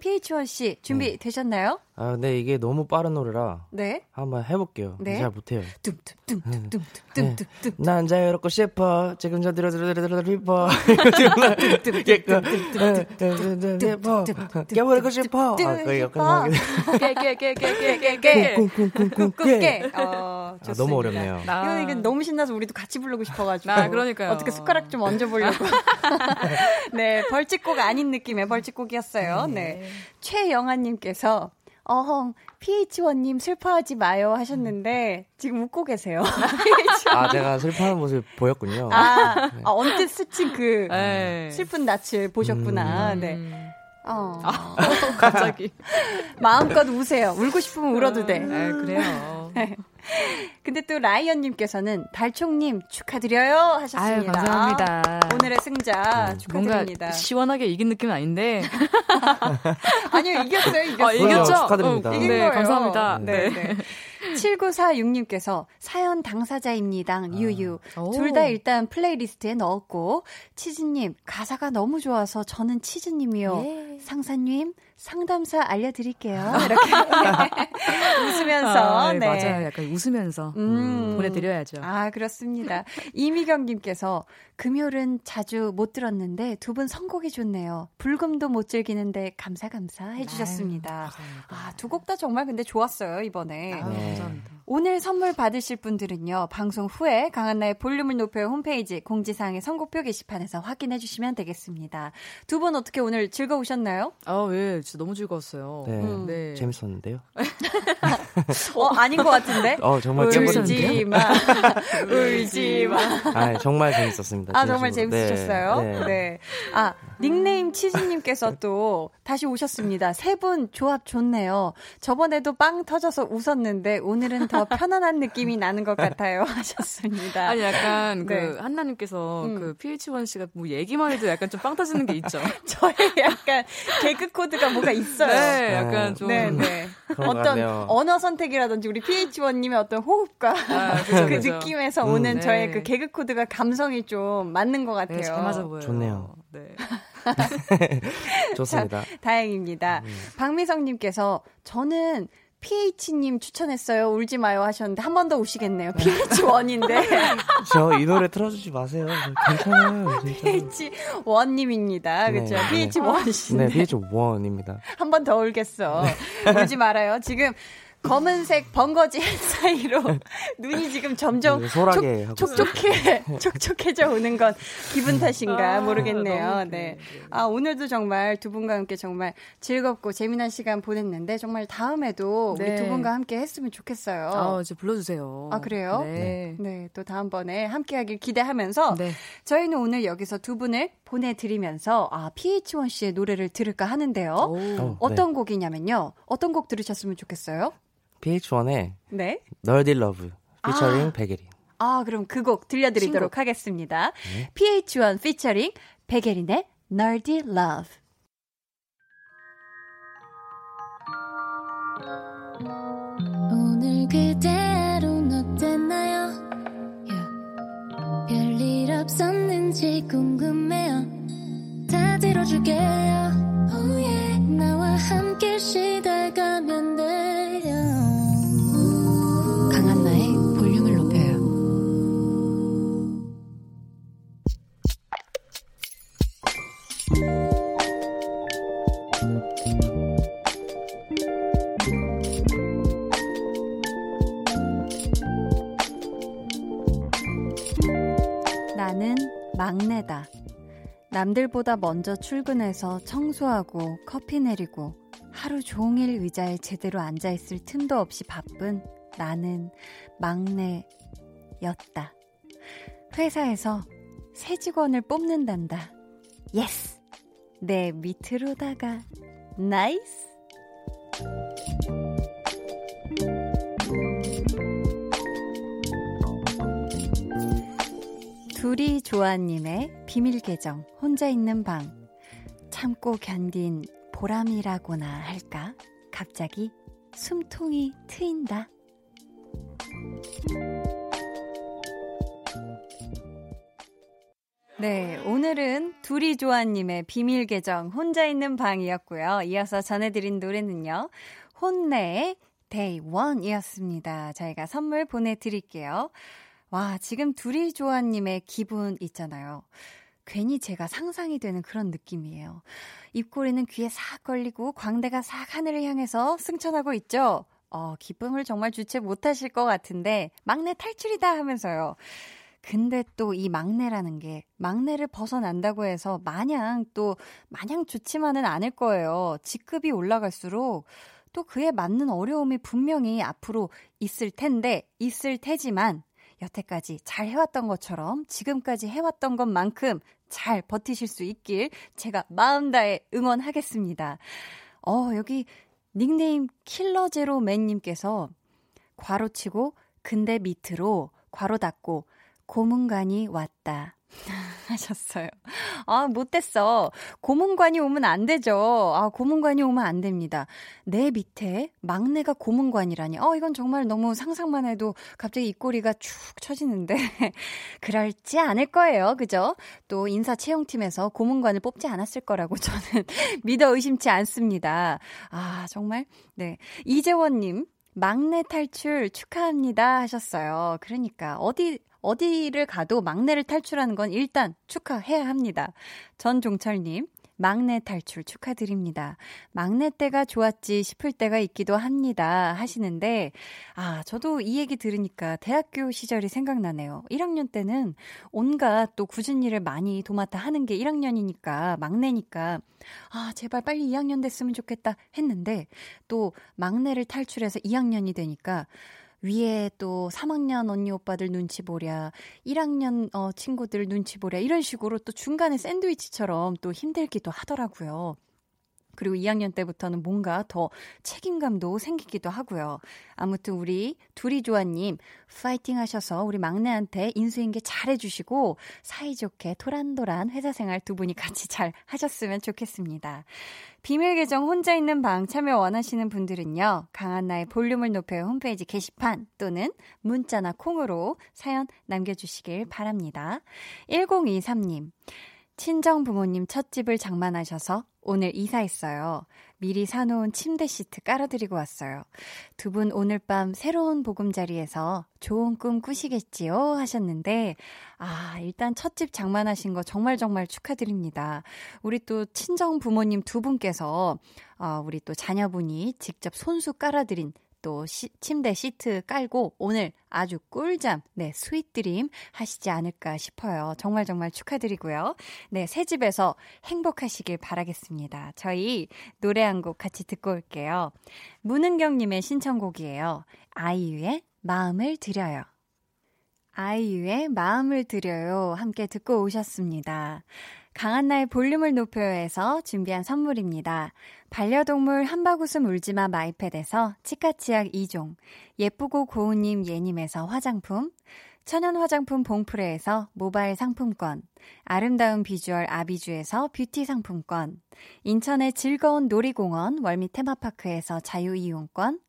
PH1 씨 준비 되셨나요? 아, 근데 이게 너무 빠른 노래라. 네. 한번 해볼게요. 네. 잘 못해요. 뚱뚱뚱뚱뚱뚱뚱. 난 자유롭고 싶어. 지금 저 드르드르드르드르 싶어. 깨버리고 싶어. 깨깨깨깨깨깨깨. 꿍꿍꿍꿍꿍. 너무 어렵네요. 이건 이건 너무 신나서 우리도 같이 부르고 싶어가지고. 아, 그러니까요. 어떻게 숟가락 좀 얹어보려고. 네, 벌칙곡 아닌 느낌의 벌칙곡이었어요. 네. 최영아님께서 어흥, PH1님 슬퍼하지 마요 하셨는데, 지금 웃고 계세요. 아, 제가 슬퍼하는 모습 보였군요. 아, 아, 언뜻 스친 그 네. 슬픈 낯을 보셨구나. 네. 음. 어. 갑자기. 마음껏 우세요. 울고 싶으면 울어도 돼. 아, 그래요. 근데 또 라이언님께서는 달총님 축하드려요 하셨습니다. 아유, 감사합니다. 오늘의 승자 뭔가 축하드립니다. 시원하게 이긴 느낌은 아닌데. 아니요 이겼어요 이겼어요. 아, 이겼죠? 축하드립니다. 어, 이긴 네, 거예요. 감사합니다. 네. 네. 네. 7946님께서 사연 당사자입니다. 유유. 오. 둘다 일단 playlist에 넣었고, 치즈님, 가사가 너무 좋아서 저는 치즈님이요. 예. 상사님, 상담사 알려드릴게요. 이렇게 웃으면서. 아, 네, 네. 맞아요. 약간 웃으면서 음. 보내드려야죠. 아, 그렇습니다. 이미경님께서 금요일은 자주 못 들었는데 두 분 선곡이 좋네요. 불금도 못 즐기는데 감사 감사 해주셨습니다. 감사합니다. 아, 두 곡 다 정말 근데 좋았어요, 이번에. 아유, 네. 감사합니다. 오늘 선물 받으실 분들은요, 방송 후에 강한나의 볼륨을 높여 홈페이지 공지사항의 선곡표 게시판에서 확인해 주시면 되겠습니다. 두 분 어떻게 오늘 즐거우셨나요? 아, 예, 진짜 너무 즐거웠어요. 네. 음. 네. 재밌었는데요. 어, 아닌 것 같은데? 어 정말 울지. 마. 울지 마. 아 정말 재밌었습니다. 아, 정말 진심으로. 네, 재밌으셨어요? 네. 네. 아, 닉네임 치즈님께서 또 다시 오셨습니다. 세 분 조합 좋네요. 저번에도 빵 터져서 웃었는데 오늘은 더 편안한 느낌이 나는 것 같아요. 하셨습니다. 아니 약간 네. 그 한나님께서 음. 그 PH1 씨가 뭐 얘기만 해도 약간 좀 빵 터지는 게 있죠. 저의 약간 개그 코드가 뭐가 있어요. 네, 약간 좀 네, 네. 어떤 같네요. 언어 선택이라든지 우리 PH1님의 어떤 호흡과 아, 그죠, 그 그죠. 느낌에서 음. 오는 네. 저의 그 개그 코드가 감성이 좀 맞는 것 같아요. 네, 잘 맞아 보여요. 좋네요. 네. 좋습니다. 다행입니다. 음. 박미성님께서 저는 PH님 추천했어요. 울지 마요 하셨는데 한 번 더 우시겠네요. PH1인데 저 이 노래 틀어주지 마세요. 저 괜찮아요, 진짜. PH1님입니다. 그렇죠? 네, 네. PH1이신데 네, PH1입니다. 한 번 더 울겠어. 울지 말아요. 지금 검은색 번거지 사이로 눈이 지금 점점 네, 있어요. 촉촉해, 촉촉해져 오는 건 기분 탓인가 아, 모르겠네요. 네. 아, 오늘도 정말 두 분과 함께 정말 즐겁고 재미난 시간 보냈는데 정말 다음에도 우리 네. 두 분과 함께 했으면 좋겠어요. 아, 이제 불러주세요. 아, 그래요? 네. 네, 또 다음번에 함께 하길 기대하면서 네. 저희는 오늘 여기서 두 분을 보내드리면서 아, PH1 씨의 노래를 들을까 하는데요. 오. 어, 어떤 곡이냐면요. 어떤 곡 들으셨으면 좋겠어요? PH1의 네. Nerdy Love featuring 아. 백예린. 아, 그럼 그 곡 들려드리도록 하겠습니다. PH1 featuring 백예린의 Nerdy Love. 오늘 그대로는 어땠나요? Yeah. 별일 없었는지 궁금해요. 다 들어줄게요. Oh yeah. 나와 함께 시달가면 돼 막내다. 남들보다 먼저 출근해서 청소하고 커피 내리고 하루 종일 의자에 제대로 앉아있을 틈도 없이 바쁜 나는 막내였다. 회사에서 새 직원을 뽑는단다. Yes! 내 밑으로다가 nice! 둘이 조아님의 비밀 계정 혼자 있는 방 참고 견딘 보람이라고나 할까? 갑자기 숨통이 트인다. 네, 오늘은 둘이 조아님의 비밀 계정 혼자 있는 방이었고요. 이어서 전해드린 노래는요. 혼내의 Day One이었습니다. 저희가 선물 보내드릴게요. 와, 지금 둘이 조아님의 기분 있잖아요. 괜히 제가 상상이 되는 그런 느낌이에요. 입꼬리는 귀에 싹 걸리고 광대가 싹 하늘을 향해서 승천하고 있죠. 어, 기쁨을 정말 주체 못하실 것 같은데 막내 탈출이다 하면서요. 근데 또 이 막내라는 게 막내를 벗어난다고 해서 마냥 또 마냥 좋지만은 않을 거예요. 직급이 올라갈수록 또 그에 맞는 어려움이 분명히 앞으로 있을 텐데 있을 테지만 여태까지 잘 해왔던 것처럼 지금까지 해왔던 것만큼 잘 버티실 수 있길 제가 마음 다해 응원하겠습니다. 어, 여기 닉네임 킬러제로맨님께서 괄호 치고 근데 밑으로 괄호 닫고 고문관이 왔다. 하셨어요. 아, 못됐어. 고문관이 오면 안 되죠. 아, 고문관이 오면 안 됩니다. 내 밑에 막내가 고문관이라니. 어, 이건 정말 너무 상상만 해도 갑자기 입꼬리가 축 처지는데. 그럴지 않을 거예요. 그죠? 또 인사 채용팀에서 고문관을 뽑지 않았을 거라고 저는 믿어 의심치 않습니다. 아, 정말. 네. 이재원님. 막내 탈출 축하합니다 하셨어요. 그러니까 어디 어디를 가도 막내를 탈출하는 건 일단 축하해야 합니다. 전종철님, 막내 탈출 축하드립니다. 막내 때가 좋았지 싶을 때가 있기도 합니다. 하시는데, 아, 저도 이 얘기 들으니까 대학교 시절이 생각나네요. 1학년 때는 온갖 또 굳은 일을 많이 도맡아 하는 게 1학년이니까, 막내니까, 아, 제발 빨리 2학년 됐으면 좋겠다 했는데, 또 막내를 탈출해서 2학년이 되니까, 위에 또 3학년 언니 오빠들 눈치 보랴, 1학년 어, 친구들 눈치 보랴, 이런 식으로 또 중간에 샌드위치처럼 또 힘들기도 하더라고요. 그리고 2학년 때부터는 뭔가 더 책임감도 생기기도 하고요. 아무튼 우리 둘이 조아님 파이팅 하셔서 우리 막내한테 인수인계 잘 해주시고 사이좋게 도란도란 회사 생활 두 분이 같이 잘 하셨으면 좋겠습니다. 비밀 계정 혼자 있는 방 참여 원하시는 분들은요. 강한나의 볼륨을 높여요 홈페이지 게시판 또는 문자나 콩으로 사연 남겨주시길 바랍니다. 1023님. 친정 부모님 첫 집을 장만하셔서 오늘 이사했어요. 미리 사놓은 침대 시트 깔아드리고 왔어요. 두 분 오늘 밤 새로운 보금자리에서 좋은 꿈 꾸시겠지요? 하셨는데, 아, 일단 첫집 장만하신 거 정말 정말 축하드립니다. 우리 또 친정 부모님 두 분께서, 어, 우리 또 자녀분이 직접 손수 깔아드린 또 시, 침대 시트 깔고 오늘 아주 꿀잠, 네, sweet dream 하시지 않을까 싶어요. 정말 정말 축하드리고요. 네, 새 집에서 행복하시길 바라겠습니다. 저희 노래 한 곡 같이 듣고 올게요. 문은경님의 신청곡이에요. 아이유의 마음을 드려요. 아이유의 마음을 드려요. 함께 듣고 오셨습니다. 강한나의 볼륨을 높여요에서 준비한 선물입니다. 반려동물 한바구음 울지마 마이패드에서 치카치약 2종, 예쁘고 고운님 예님에서 화장품, 천연 화장품 봉프레에서 모바일 상품권, 아름다운 비주얼 아비주에서 뷰티 상품권, 인천의 즐거운 놀이공원 월미 테마파크에서 자유이용권,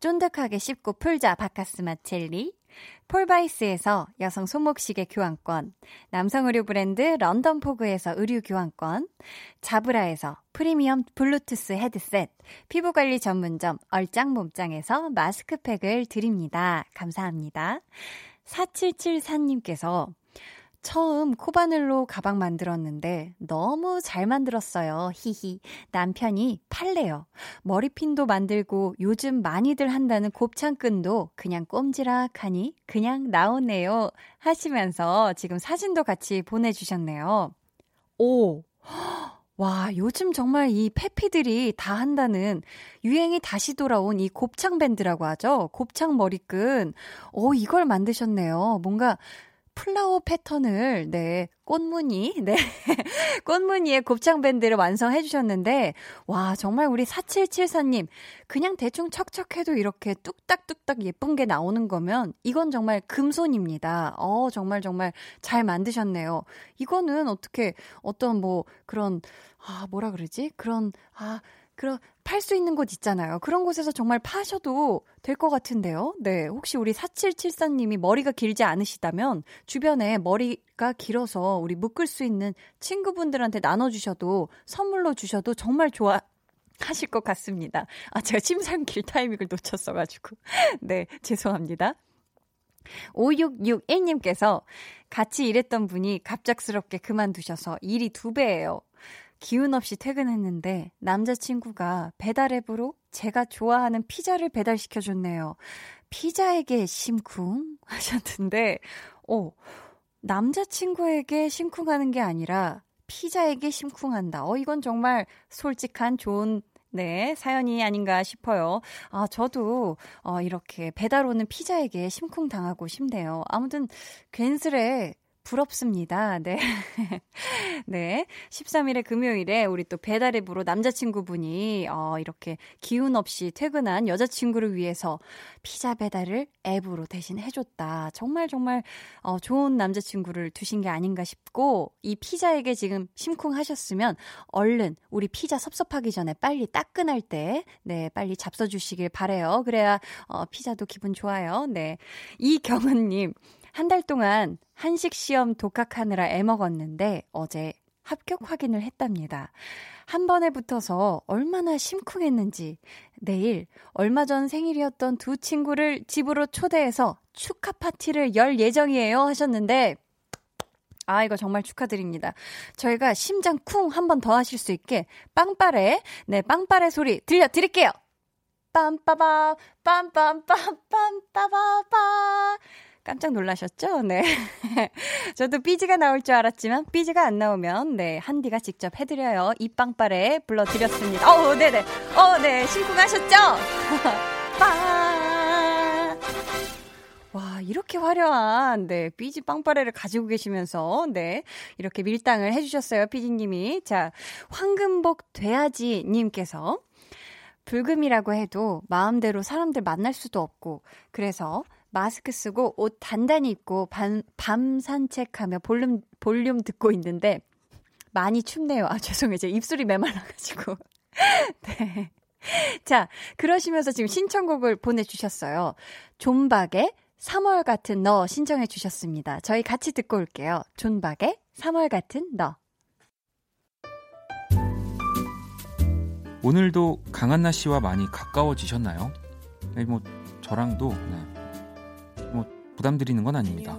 쫀득하게 씹고 풀자 바카스마 젤리, 폴바이스에서 여성 손목시계 교환권, 남성 의류 브랜드 런던 포그에서 의류 교환권, 자브라에서 프리미엄 블루투스 헤드셋, 피부관리 전문점 얼짱 몸짱에서 마스크팩을 드립니다. 감사합니다. 4774님께서 처음 코바늘로 가방 만들었는데 너무 잘 만들었어요. 히히. 남편이 팔래요. 머리핀도 만들고 요즘 많이들 한다는 곱창끈도 그냥 꼼지락하니 그냥 나오네요. 하시면서 지금 사진도 같이 보내주셨네요. 오. 와, 요즘 정말 이 패피들이 다 한다는 유행이 다시 돌아온 이 곱창 밴드라고 하죠. 곱창 머리끈. 오, 이걸 만드셨네요. 뭔가 flower 패턴을, 네, 꽃무늬, 네, 꽃무늬의 곱창 밴드를 완성해 주셨는데, 와, 정말 우리 4774님, 그냥 대충 척척해도 이렇게 뚝딱뚝딱 예쁜 게 나오는 거면, 이건 정말 금손입니다. 어, 정말 정말 잘 만드셨네요. 이거는 어떻게, 어떤 뭐, 그런, 아, 뭐라 그러지? 그런, 아, 그런 팔 수 있는 곳 있잖아요. 그런 곳에서 정말 파셔도 될 것 같은데요. 네. 혹시 우리 4774님이 머리가 길지 않으시다면 주변에 머리가 길어서 우리 묶을 수 있는 친구분들한테 나눠주셔도 선물로 주셔도 정말 좋아. 하실 것 같습니다. 아, 제가 침상길 타이밍을 놓쳤어가지고. 네, 죄송합니다. 5661님께서 같이 일했던 분이 갑작스럽게 그만두셔서 일이 두 배예요. 기운 없이 퇴근했는데 남자친구가 배달 앱으로 제가 좋아하는 피자를 배달시켜줬네요. 피자에게 심쿵 하셨는데, 어, 남자친구에게 심쿵하는 게 아니라 피자에게 심쿵한다. 어, 이건 정말 솔직한 좋은 네, 사연이 아닌가 싶어요. 아, 저도, 어, 이렇게 배달 오는 피자에게 심쿵 당하고 싶네요. 아무튼, 괜스레 부럽습니다. 네. 네. 13일의 금요일에 우리 또 배달 앱으로 남자친구분이 어, 이렇게 기운 없이 퇴근한 여자친구를 위해서 피자 배달을 앱으로 대신 해줬다. 정말 정말 어, 좋은 남자친구를 두신 게 아닌가 싶고 이 피자에게 지금 심쿵하셨으면 얼른 우리 피자 섭섭하기 전에 빨리 따끈할 때 네, 빨리 잡숴주시길 바래요. 그래야 어, 피자도 기분 좋아요. 네. 이경은님. 한 달 동안 한식 시험 독학하느라 애먹었는데 어제 합격 확인을 했답니다. 한 번에 붙어서 얼마나 심쿵했는지 내일 얼마 전 생일이었던 두 친구를 집으로 초대해서 축하 파티를 열 예정이에요 하셨는데 아, 이거 정말 축하드립니다. 저희가 심장 쿵 한 번 더 하실 수 있게 빵빠레, 네, 빵빠레 소리 들려드릴게요. 빰빠바, 빰빰빰빰빰빠바바. 깜짝 놀라셨죠? 네. 저도 삐지가 나올 줄 알았지만 삐지가 안 나오면 네, 한디가 직접 해드려요. 이빵빠레 불러드렸습니다. 어우, 네네. 어, 네. 심쿵하셨죠? 빵! 와, 이렇게 화려한, 네, 삐지 빵빠레를 가지고 계시면서, 네, 이렇게 밀당을 해주셨어요, 삐지님이. 자, 황금복 돼야지 님께서, 불금이라고 해도 마음대로 사람들 만날 수도 없고, 그래서 마스크 쓰고 옷 단단히 입고 밤, 밤 산책하며 볼륨, 볼륨 듣고 있는데, 많이 춥네요. 아, 죄송해요. 제 입술이 메말라가지고. 네. 자, 그러시면서 지금 신청곡을 보내주셨어요. 존박의 3월 같은 너 신청해 주셨습니다. 저희 같이 듣고 올게요. 존박의 3월 같은 너. 오늘도 강한나 씨와 많이 가까워지셨나요? 네, 뭐 저랑도 네. 뭐 부담드리는 건 아닙니다.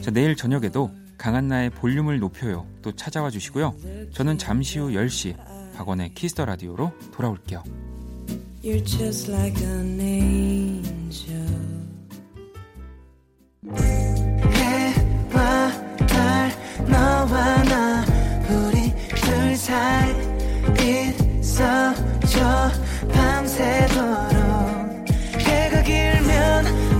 자, 내일 저녁에도 강한나의 볼륨을 높여요. 또 찾아와 주시고요. 저는 잠시 후 10시 박원의 키스 더 라디오로 돌아올게요. 밤새도록 해가 길면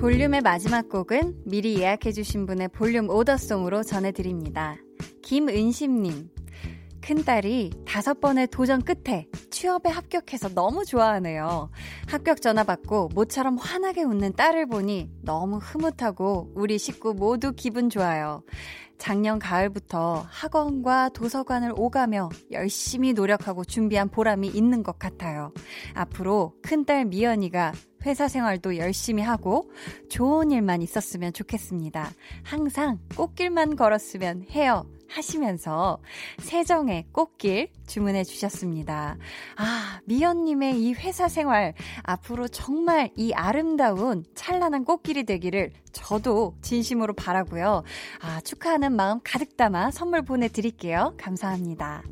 볼륨의 마지막 곡은 미리 예약해주신 분의 볼륨 오더송으로 전해드립니다. 김은심님. 큰딸이 다섯 번의 도전 끝에 취업에 합격해서 너무 좋아하네요. 합격 전화 받고 모처럼 환하게 웃는 딸을 보니 너무 흐뭇하고 우리 식구 모두 기분 좋아요. 작년 가을부터 학원과 도서관을 오가며 열심히 노력하고 준비한 보람이 있는 것 같아요. 앞으로 큰딸 미연이가 회사 생활도 열심히 하고 좋은 일만 있었으면 좋겠습니다. 항상 꽃길만 걸었으면 해요. 하시면서 세정의 꽃길 주문해 주셨습니다. 아, 미연님의 이 회사 생활 앞으로 정말 이 아름다운 찬란한 꽃길이 되기를 저도 진심으로 바라고요. 아, 축하하는 마음 가득 담아 선물 보내드릴게요. 감사합니다.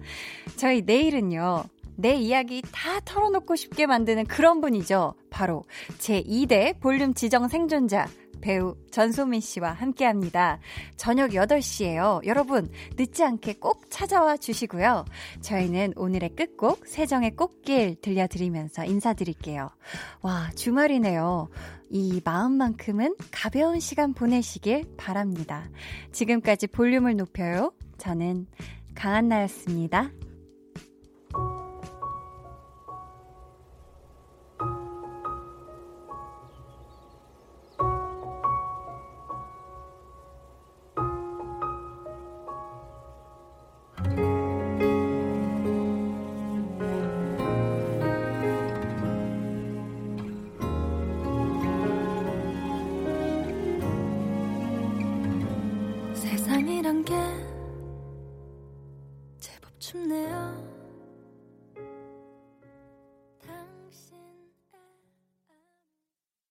저희 내일은요. 내 이야기 다 털어놓고 싶게 만드는 그런 분이죠. 바로 제2대 볼륨 지정 생존자 배우 전소민 씨와 함께 합니다. 저녁 8시에요. 여러분, 늦지 않게 꼭 찾아와 주시고요. 저희는 오늘의 끝곡 세정의 꽃길 들려드리면서 인사드릴게요. 와, 주말이네요. 이 마음만큼은 가벼운 시간 보내시길 바랍니다. 지금까지 볼륨을 높여요. 저는 강한나였습니다.